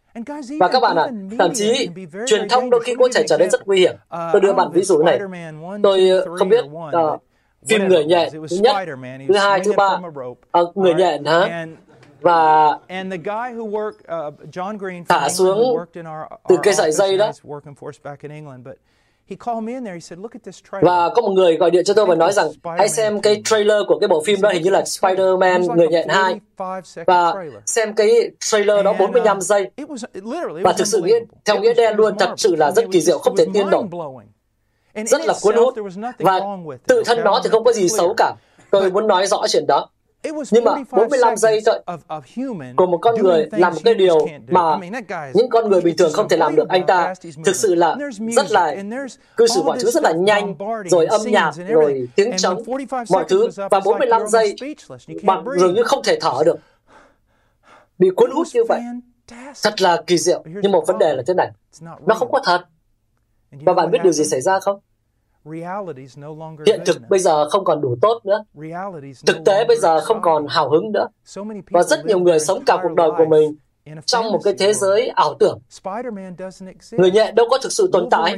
Và các bạn ạ, à, thậm chí truyền thông đôi khi có thể trở nên rất nguy hiểm. Uh, Tôi đưa bạn ví dụ này. Tôi uh, không biết uh, phim người nhện thứ nhất, thứ hai, thứ ba, uh, người nhện hả? và thả xuống từ cây sợi dây đó và có một người gọi điện cho tôi và nói rằng hãy xem cái trailer của cái bộ phim đó hình như là Spider-Man Người nhện 2 và xem cái trailer đó 45 uh, giây. và thực sự nghĩa, theo nghĩa đen luôn thật sự là rất kỳ diệu không thể tin nổi rất là cuốn hút. và tự thân nó thì không có gì xấu cả. Tôi muốn nói rõ chuyện đó nhưng mà 45 giây thôi của một con người làm một cái điều mà những con người bình thường không thể làm được. Anh ta thực sự là rất là cư xử mọi thứ rất là nhanh, rồi âm nhạc, rồi tiếng trống, mọi thứ. Và 45 giây bạn dường như không thể thở được. Bị cuốn hút như vậy. Thật là kỳ diệu. Nhưng một vấn đề là thế này. Nó không có thật. Và bạn biết điều gì xảy ra không? Hiện thực bây giờ không còn đủ tốt nữa. Thực tế bây giờ không còn hào hứng nữa. Và rất nhiều người sống cả cuộc đời của mình trong một cái thế giới ảo tưởng. Người nhẹ đâu có thực sự tồn tại.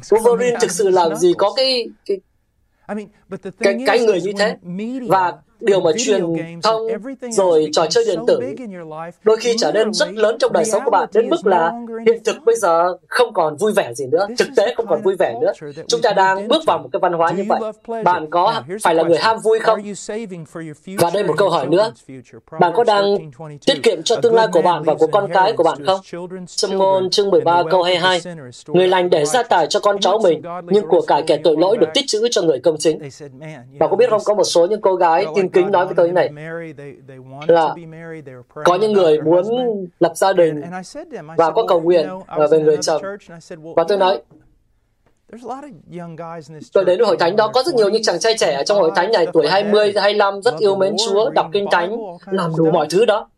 Wolverine thực sự làm gì có cái, cái cái, cái người như thế và điều mà truyền thông rồi trò chơi điện tử đôi khi trở nên rất lớn trong đời sống của bạn đến mức là hiện thực bây giờ không còn vui vẻ gì nữa thực tế không còn vui vẻ nữa. chúng ta đang bước vào một cái văn hóa như vậy. bạn có phải là người ham vui không? Và đây một câu hỏi nữa. bạn có đang tiết kiệm cho tương lai của bạn và của con cái của bạn không? trong ngôn chương 13 câu 22 người lành để gia tài cho con cháu mình nhưng của cải kẻ tội lỗi được tích trữ cho người công chính. Và có biết không có một số những cô gái tin kính nói với tôi như này là có những người muốn lập gia đình và có cầu nguyện về người chồng và tôi nói Tôi đến hội thánh đó có rất nhiều những chàng trai trẻ ở trong hội thánh này tuổi 20, 25 rất yêu mến Chúa, đọc kinh thánh, làm đủ mọi thứ đó.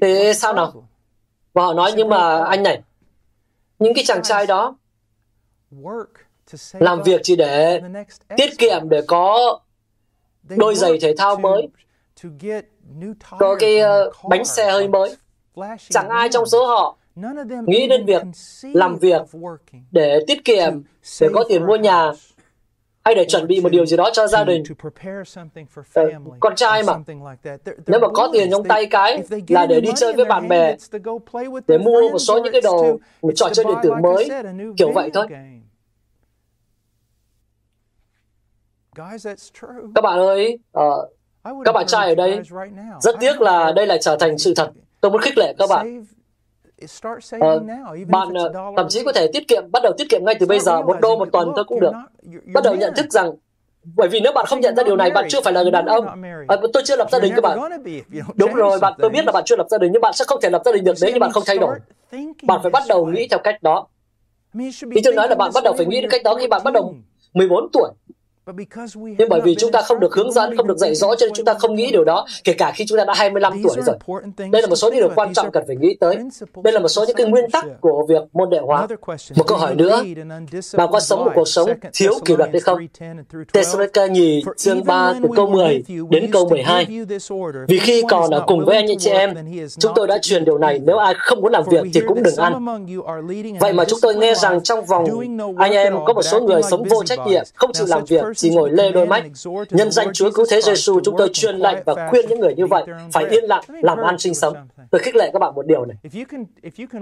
Thế sao nào? Và họ nói nhưng mà anh này, những cái chàng trai đó làm việc chỉ để tiết kiệm để có đôi giày thể thao mới, có cái uh, bánh xe hơi mới. Chẳng ai trong số họ nghĩ đến việc làm việc để tiết kiệm, để có tiền mua nhà, hay để chuẩn bị một điều gì đó cho gia đình. Uh, con trai mà, nếu mà có tiền trong tay cái là để đi chơi với bạn bè, để mua một số những cái đồ, một trò chơi điện tử mới, kiểu vậy thôi. Các bạn ơi, uh, các bạn trai ở đây, rất tiếc là đây lại trở thành sự thật. Tôi muốn khích lệ các bạn. Uh, bạn uh, thậm chí có thể tiết kiệm, bắt đầu tiết kiệm ngay từ bây giờ, một đô một tuần thôi cũng được. Bắt đầu nhận thức rằng bởi vì nếu bạn không nhận ra điều này, bạn chưa phải là người đàn ông. À, tôi chưa lập gia đình các bạn. Đúng rồi, bạn tôi biết là bạn chưa lập gia đình, nhưng bạn sẽ không thể lập gia đình được nếu như bạn không thay đổi. Bạn phải bắt đầu nghĩ theo cách đó. Ý tôi nói là bạn bắt đầu phải nghĩ đến cách đó khi bạn bắt đầu 14 tuổi. Nhưng bởi vì chúng ta không được hướng dẫn, không được dạy rõ cho nên chúng ta không nghĩ điều đó, kể cả khi chúng ta đã 25 tuổi rồi. Đây là một số những điều quan trọng cần phải nghĩ tới. Đây là một số những cái nguyên tắc của việc môn đệ hóa. Một câu hỏi nữa, bạn có sống một cuộc sống thiếu kỷ luật hay không? Thessalonica nhì chương 3 từ câu 10 đến câu 12. Vì khi còn ở cùng với anh chị em, chúng tôi đã truyền điều này, nếu ai không muốn làm việc thì cũng đừng ăn. Vậy mà chúng tôi nghe rằng trong vòng anh em có một số người sống vô trách nhiệm, không chịu làm việc, chỉ ngồi lê đôi mắt. Nhân danh Chúa Cứu Thế Giêsu, chúng tôi truyền lệnh và khuyên những người như vậy phải yên lặng, làm ăn sinh sống. Tôi khích lệ các bạn một điều này.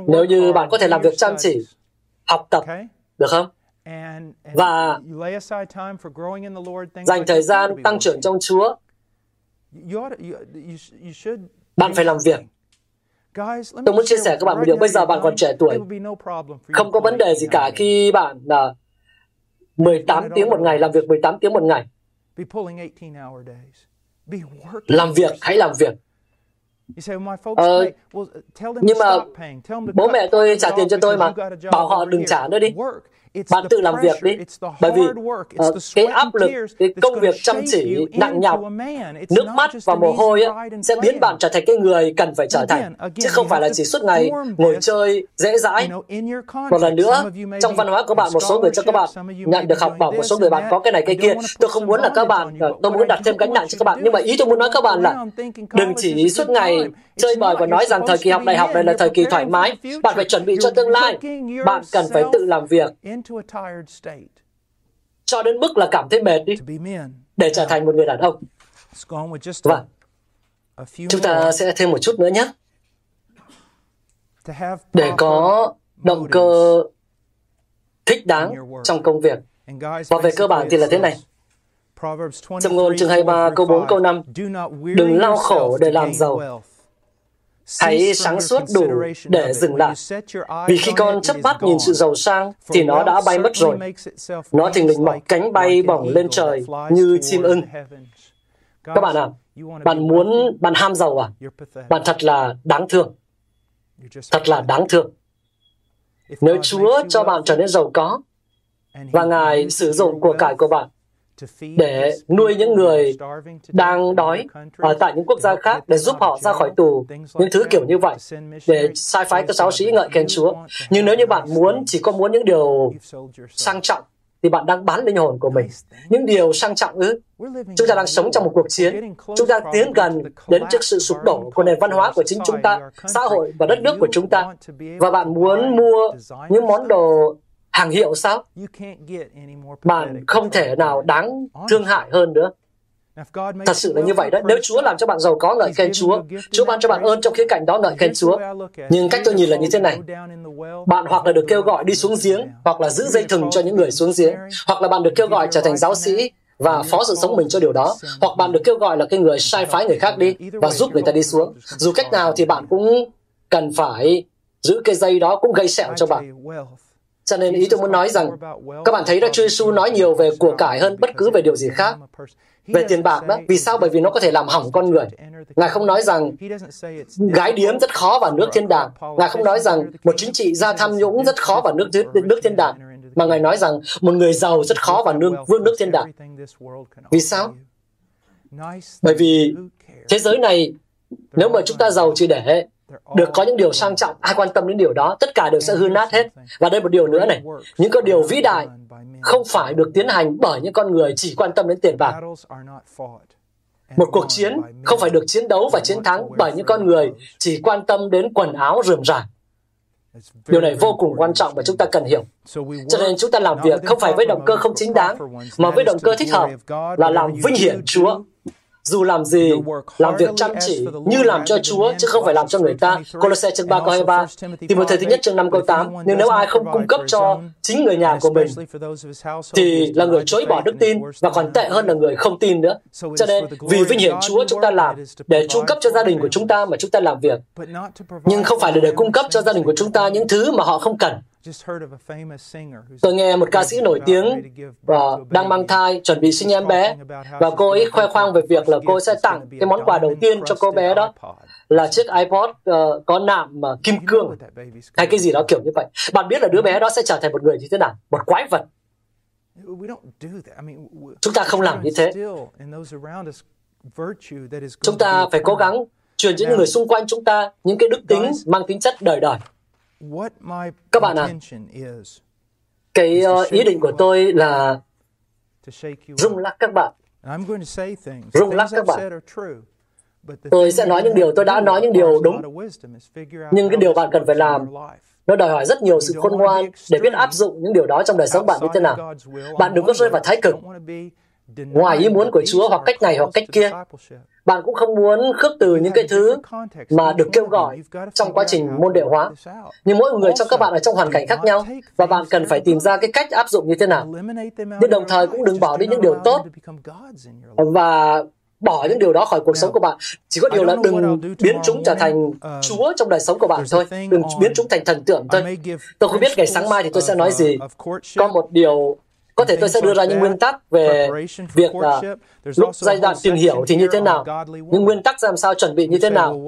Nếu như bạn có thể làm việc chăm chỉ, học tập, được không? Và dành thời gian tăng trưởng trong Chúa, bạn phải làm việc. Tôi muốn chia sẻ các bạn một điều. Bây giờ bạn còn trẻ tuổi. Không có vấn đề gì cả khi bạn là 18 tiếng một ngày, làm việc 18 tiếng một ngày. Làm việc, hãy làm việc. Ờ, nhưng mà bố mẹ tôi trả tiền cho tôi mà, bảo họ đừng trả nữa đi. Bạn tự làm việc đi. Bởi vì uh, cái áp lực, cái công việc chăm chỉ, nặng nhọc, nước mắt và mồ hôi á, sẽ biến bạn trở thành cái người cần phải trở thành. Chứ không phải là chỉ suốt ngày ngồi chơi, dễ dãi. Một lần nữa, trong văn hóa của bạn, một số người cho các bạn nhận được học bổng, một số người bạn có cái này cái kia. Tôi không muốn là các bạn, ờ, tôi muốn đặt thêm gánh nặng cho các bạn. Nhưng mà ý tôi muốn nói các bạn là đừng chỉ suốt ngày chơi bời và nói rằng thời kỳ học đại học này là thời kỳ thoải mái. Bạn phải chuẩn bị cho tương lai. Bạn cần phải tự làm việc cho đến mức là cảm thấy mệt đi để trở thành một người đàn ông. Vâng. Chúng ta sẽ thêm một chút nữa nhé. Để có động cơ thích đáng trong công việc. Và về cơ bản thì là thế này. Trong ngôn chương 23 câu 4 câu 5 Đừng lao khổ để làm giàu Hãy sáng suốt đủ để dừng lại. Vì khi con chấp bắt nhìn sự giàu sang, thì nó đã bay mất rồi. Nó thình lình mọc cánh bay bổng lên trời như chim ưng. Các bạn à, bạn muốn, bạn ham giàu à? Bạn thật là đáng thương. Thật là đáng thương. Nếu Chúa cho bạn trở nên giàu có, và Ngài sử dụng của cải của bạn để nuôi những người đang đói ở tại những quốc gia khác để giúp họ ra khỏi tù, những thứ kiểu như vậy, để sai phái các giáo sĩ ngợi khen Chúa. Nhưng nếu như bạn muốn, chỉ có muốn những điều sang trọng, thì bạn đang bán linh hồn của mình. Những điều sang trọng ư? Chúng ta đang sống trong một cuộc chiến. Chúng ta tiến gần đến trước sự sụp đổ của nền văn hóa của chính chúng ta, xã hội và đất nước của chúng ta. Và bạn muốn mua những món đồ hàng hiệu sao? Bạn không thể nào đáng thương hại hơn nữa. Thật sự là như vậy đó. Nếu Chúa làm cho bạn giàu có ngợi khen Chúa, Chúa ban cho bạn ơn trong khía cạnh đó ngợi khen Chúa. Nhưng cách tôi nhìn là như thế này. Bạn hoặc là được kêu gọi đi xuống giếng, hoặc là giữ dây thừng cho những người xuống giếng, hoặc là bạn được kêu gọi trở thành giáo sĩ và phó sự sống mình cho điều đó, hoặc bạn được kêu gọi là cái người sai phái người khác đi và giúp người ta đi xuống. Dù cách nào thì bạn cũng cần phải giữ cái dây đó cũng gây sẹo cho bạn. Cho nên ý tôi muốn nói rằng, các bạn thấy đó Chúa Giêsu nói nhiều về của cải hơn bất cứ về điều gì khác. Về tiền bạc đó, vì sao? Bởi vì nó có thể làm hỏng con người. Ngài không nói rằng gái điếm rất khó vào nước thiên đàng. Ngài không nói rằng một chính trị gia tham nhũng rất khó vào nước nước thiên đàng. mà Ngài nói rằng một người giàu rất khó vào nương vương nước thiên đàng. Vì sao? Bởi vì thế giới này, nếu mà chúng ta giàu chỉ để được có những điều sang trọng, ai quan tâm đến điều đó, tất cả đều sẽ hư nát hết. Và đây một điều nữa này, những cái điều vĩ đại không phải được tiến hành bởi những con người chỉ quan tâm đến tiền bạc. Một cuộc chiến không phải được chiến đấu và chiến thắng bởi những con người chỉ quan tâm đến quần áo rườm rà. Điều này vô cùng quan trọng và chúng ta cần hiểu. Cho nên chúng ta làm việc không phải với động cơ không chính đáng, mà với động cơ thích hợp là làm vinh hiển Chúa dù làm gì, làm việc chăm chỉ như làm cho Chúa, chứ không phải làm cho người ta. Colossae chương 3 câu 23, Timothée thứ nhất chương 5 câu 8. Nhưng nếu ai không cung cấp cho chính người nhà của mình, thì là người chối bỏ đức tin và còn tệ hơn là người không tin nữa. Cho nên, vì vinh hiển Chúa chúng ta làm, để cung cấp cho gia đình của chúng ta mà chúng ta làm việc. Nhưng không phải là để cung cấp cho gia đình của chúng ta những thứ mà họ không cần. Tôi nghe một ca sĩ nổi tiếng và đang mang thai, chuẩn bị sinh em bé, và cô ấy khoe khoang về việc là cô sẽ tặng cái món quà đầu tiên cho cô bé đó là chiếc iPod uh, có nạm uh, kim cương hay cái gì đó kiểu như vậy. Bạn biết là đứa bé đó sẽ trở thành một người như thế nào? Một quái vật. Chúng ta không làm như thế. Chúng ta phải cố gắng truyền cho những người xung quanh chúng ta những cái đức tính mang tính chất đời đời. Các bạn à, cái uh, ý định của tôi là rung lắc các bạn. Rung lắc các bạn. Tôi sẽ nói những điều, tôi đã nói những điều đúng. Nhưng cái điều bạn cần phải làm, nó đòi hỏi rất nhiều sự khôn ngoan để biết áp dụng những điều đó trong đời sống bạn như thế nào. Bạn đừng có rơi vào thái cực, ngoài ý muốn của Chúa hoặc cách này hoặc cách kia. Bạn cũng không muốn khước từ những cái thứ mà được kêu gọi trong quá trình môn đệ hóa. Nhưng mỗi người trong các bạn ở trong hoàn cảnh khác nhau và bạn cần phải tìm ra cái cách áp dụng như thế nào. Nhưng đồng thời cũng đừng bỏ đi những điều tốt và bỏ những điều đó khỏi cuộc sống của bạn. Chỉ có điều là đừng biến chúng trở thành Chúa trong đời sống của bạn thôi. Đừng biến chúng thành thần tượng thôi. Tôi không biết ngày sáng mai thì tôi sẽ nói gì. Có một điều có thể tôi sẽ đưa ra những nguyên tắc về việc uh, lúc giai đoạn tìm hiểu thì như thế nào, những nguyên tắc làm sao chuẩn bị như thế nào,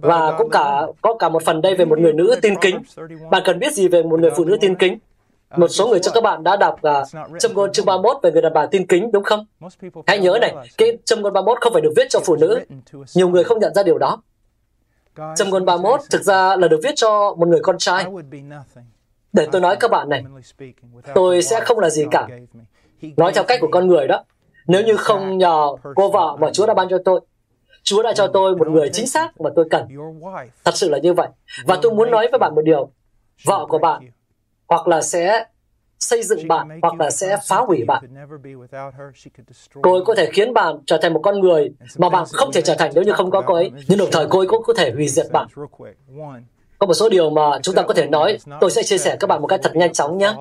và cũng cả có cả một phần đây về một người nữ tin kính. Bạn cần biết gì về một người phụ nữ tin kính? Một số người trong các bạn đã đọc uh, châm ngôn chương 31 về người đàn bà tin kính, đúng không? Hãy nhớ này, cái châm ngôn 31 không phải được viết cho phụ nữ. Nhiều người không nhận ra điều đó. Châm ngôn 31 thực ra là được viết cho một người con trai. Để tôi nói các bạn này, tôi sẽ không là gì cả. Nói theo cách của con người đó. Nếu như không nhờ cô vợ mà Chúa đã ban cho tôi, Chúa đã cho tôi một người chính xác mà tôi cần. Thật sự là như vậy. Và tôi muốn nói với bạn một điều. Vợ của bạn hoặc là sẽ xây dựng bạn hoặc là sẽ phá hủy bạn. Cô ấy có thể khiến bạn trở thành một con người mà bạn không thể trở thành nếu như không có cô ấy. Nhưng đồng thời cô ấy cũng có thể hủy diệt bạn. Có một số điều mà chúng ta có thể nói, tôi sẽ chia sẻ các bạn một cách thật nhanh chóng nhé.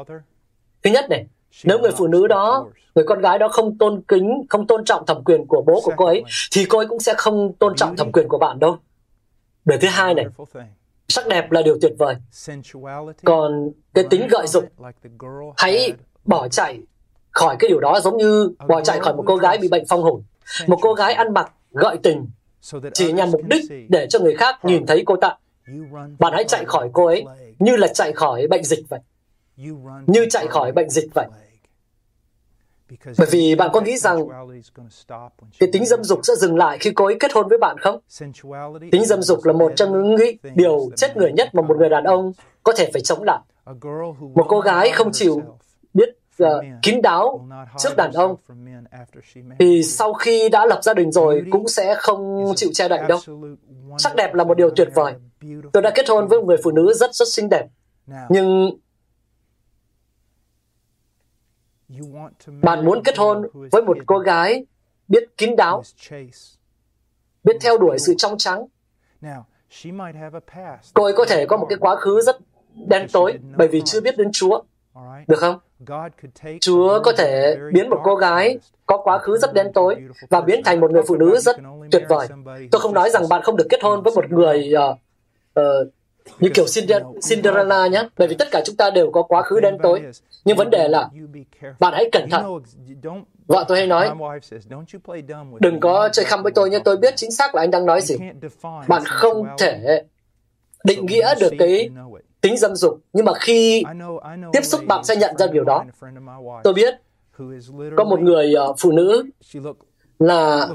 Thứ nhất này, nếu người phụ nữ đó, người con gái đó không tôn kính, không tôn trọng thẩm quyền của bố của cô ấy, thì cô ấy cũng sẽ không tôn trọng thẩm quyền của bạn đâu. Điều thứ hai này, sắc đẹp là điều tuyệt vời. Còn cái tính gợi dục, hãy bỏ chạy khỏi cái điều đó giống như bỏ chạy khỏi một cô gái bị bệnh phong hồn. Một cô gái ăn mặc gợi tình chỉ nhằm mục đích để cho người khác nhìn thấy cô ta. Bạn hãy chạy khỏi cô ấy như là chạy khỏi bệnh dịch vậy. Như chạy khỏi bệnh dịch vậy. Bởi vì bạn có nghĩ rằng cái tính dâm dục sẽ dừng lại khi cô ấy kết hôn với bạn không? Tính dâm dục là một trong những điều chết người nhất mà một người đàn ông có thể phải chống lại. Một cô gái không chịu biết uh, kín đáo trước đàn ông thì sau khi đã lập gia đình rồi cũng sẽ không chịu che đậy đâu. Sắc đẹp là một điều tuyệt vời. Tôi đã kết hôn với một người phụ nữ rất rất xinh đẹp. Nhưng bạn muốn kết hôn với một cô gái biết kín đáo, biết theo đuổi sự trong trắng. Cô ấy có thể có một cái quá khứ rất đen tối bởi vì chưa biết đến Chúa. Được không? Chúa có thể biến một cô gái có quá khứ rất đen tối và biến thành một người phụ nữ rất tuyệt vời. Tôi không nói rằng bạn không được kết hôn với một người uh, uh, như kiểu Cinderella nhé, bởi vì tất cả chúng ta đều có quá khứ đen tối. Nhưng vấn đề là bạn hãy cẩn thận. Vợ tôi hay nói, đừng có chơi khăm với tôi nhé, tôi biết chính xác là anh đang nói gì. Bạn không thể định nghĩa được cái tính dâm dục. Nhưng mà khi tiếp xúc bạn sẽ nhận ra điều đó. tôi biết có một người uh, phụ nữ là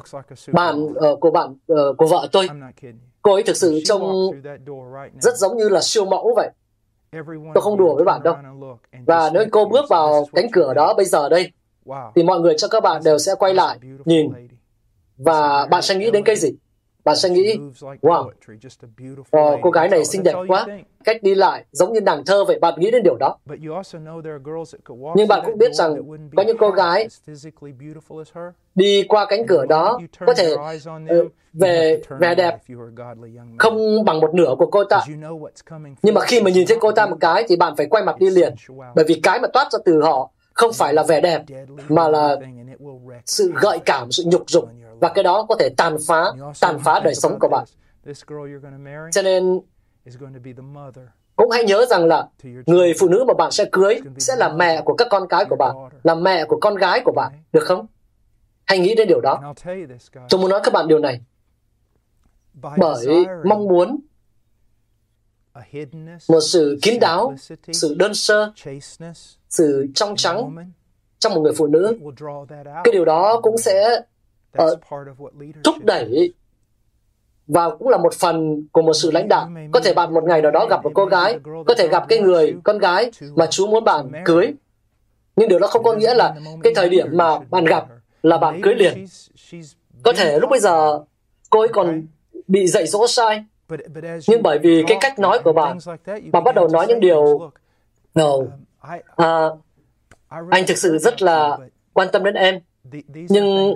bạn uh, của bạn uh, của vợ tôi cô ấy thực sự trông rất giống như là siêu mẫu vậy. Tôi không đùa với bạn đâu. và nếu cô bước vào cánh cửa đó bây giờ đây thì mọi người cho các bạn đều sẽ quay lại nhìn. Và bạn sẽ nghĩ đến cái gì bạn sẽ nghĩ, wow, oh, cô gái này xinh đẹp quá, cách đi lại giống như nàng thơ vậy, bạn nghĩ đến điều đó. Nhưng bạn cũng biết rằng có những cô gái đi qua cánh cửa đó có thể uh, về vẻ đẹp không bằng một nửa của cô ta. Nhưng mà khi mà nhìn thấy cô ta một cái thì bạn phải quay mặt đi liền, bởi vì cái mà toát ra từ họ không phải là vẻ đẹp mà là sự gợi cảm, sự nhục dục và cái đó có thể tàn phá tàn phá đời sống của bạn. Cho nên cũng hãy nhớ rằng là người phụ nữ mà bạn sẽ cưới sẽ là mẹ của các con cái của bạn, là mẹ của con gái của bạn, được không? Hãy nghĩ đến điều đó. Tôi muốn nói các bạn điều này. Bởi mong muốn một sự kín đáo, sự đơn sơ, sự trong trắng trong một người phụ nữ, cái điều đó cũng sẽ uh, thúc đẩy và cũng là một phần của một sự lãnh đạo. Có thể bạn một ngày nào đó gặp một cô gái, có thể gặp cái người con gái mà Chúa muốn bạn cưới. Nhưng điều đó không có nghĩa là cái thời điểm mà bạn gặp là bạn cưới liền. Có thể lúc bây giờ cô ấy còn bị dạy dỗ sai. Nhưng bởi vì cái cách nói của bạn, bạn bắt đầu nói những điều no, à, anh thực sự rất là quan tâm đến em. Nhưng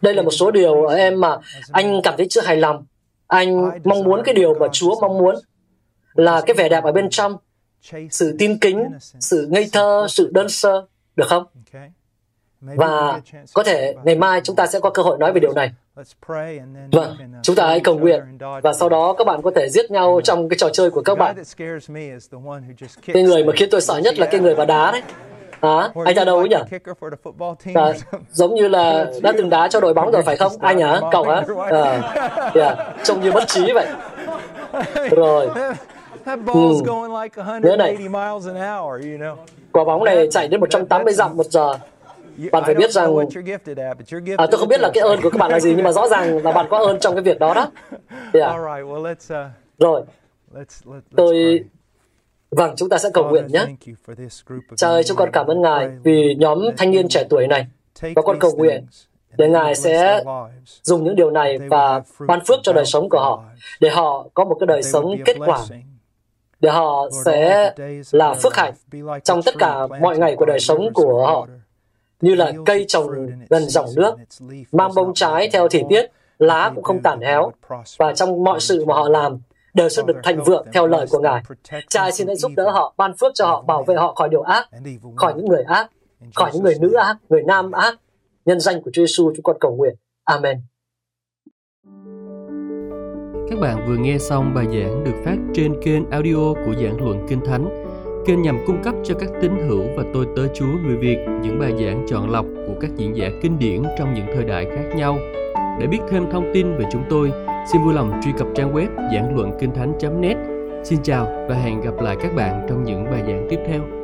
đây là một số điều ở em mà anh cảm thấy chưa hài lòng. Anh mong muốn cái điều mà Chúa mong muốn là cái vẻ đẹp ở bên trong, sự tin kính, sự ngây thơ, sự đơn sơ, được không? Và có thể ngày mai chúng ta sẽ có cơ hội nói về điều này. Vâng, chúng ta hãy cầu nguyện và sau đó các bạn có thể giết nhau trong cái trò chơi của các bạn. Cái người mà khiến tôi sợ nhất là cái người mà đá đấy. Hả? Anh ra đâu ấy nhỉ? À, *laughs* giống như là đã từng đá cho đội bóng rồi phải không? Anh hả? Cậu hả? À, yeah. Trông như mất trí vậy. *laughs* Rồi. Ừ. Nhớ này. Quả bóng này chạy đến 180 dặm một giờ. Bạn phải biết rằng à, tôi không biết là cái ơn của các bạn là gì nhưng mà rõ *laughs* ràng là bạn có ơn trong cái việc đó đó. Yeah. Rồi. Tôi Vâng, chúng ta sẽ cầu nguyện nhé. Cha ơi, chúng con cảm ơn Ngài vì nhóm thanh niên trẻ tuổi này. Và con cầu nguyện để Ngài sẽ dùng những điều này và ban phước cho đời sống của họ, để họ có một cái đời sống kết quả, để họ sẽ là phước hạnh trong tất cả mọi ngày của đời sống của họ, như là cây trồng gần dòng nước, mang bông trái theo thời tiết, lá cũng không tàn héo, và trong mọi sự mà họ làm, đều sẽ được thành vượng theo lời của Ngài. Cha xin hãy giúp đỡ họ, ban phước cho họ, bảo vệ họ khỏi điều ác, khỏi những người ác, khỏi những người nữ ác, người nam ác. Nhân danh của Chúa Giêsu chúng con cầu nguyện. Amen. Các bạn vừa nghe xong bài giảng được phát trên kênh audio của giảng luận Kinh Thánh. Kênh nhằm cung cấp cho các tín hữu và tôi tớ Chúa người Việt những bài giảng chọn lọc của các diễn giả kinh điển trong những thời đại khác nhau. Để biết thêm thông tin về chúng tôi, Xin vui lòng truy cập trang web giảng luận kinh thánh.net. Xin chào và hẹn gặp lại các bạn trong những bài giảng tiếp theo.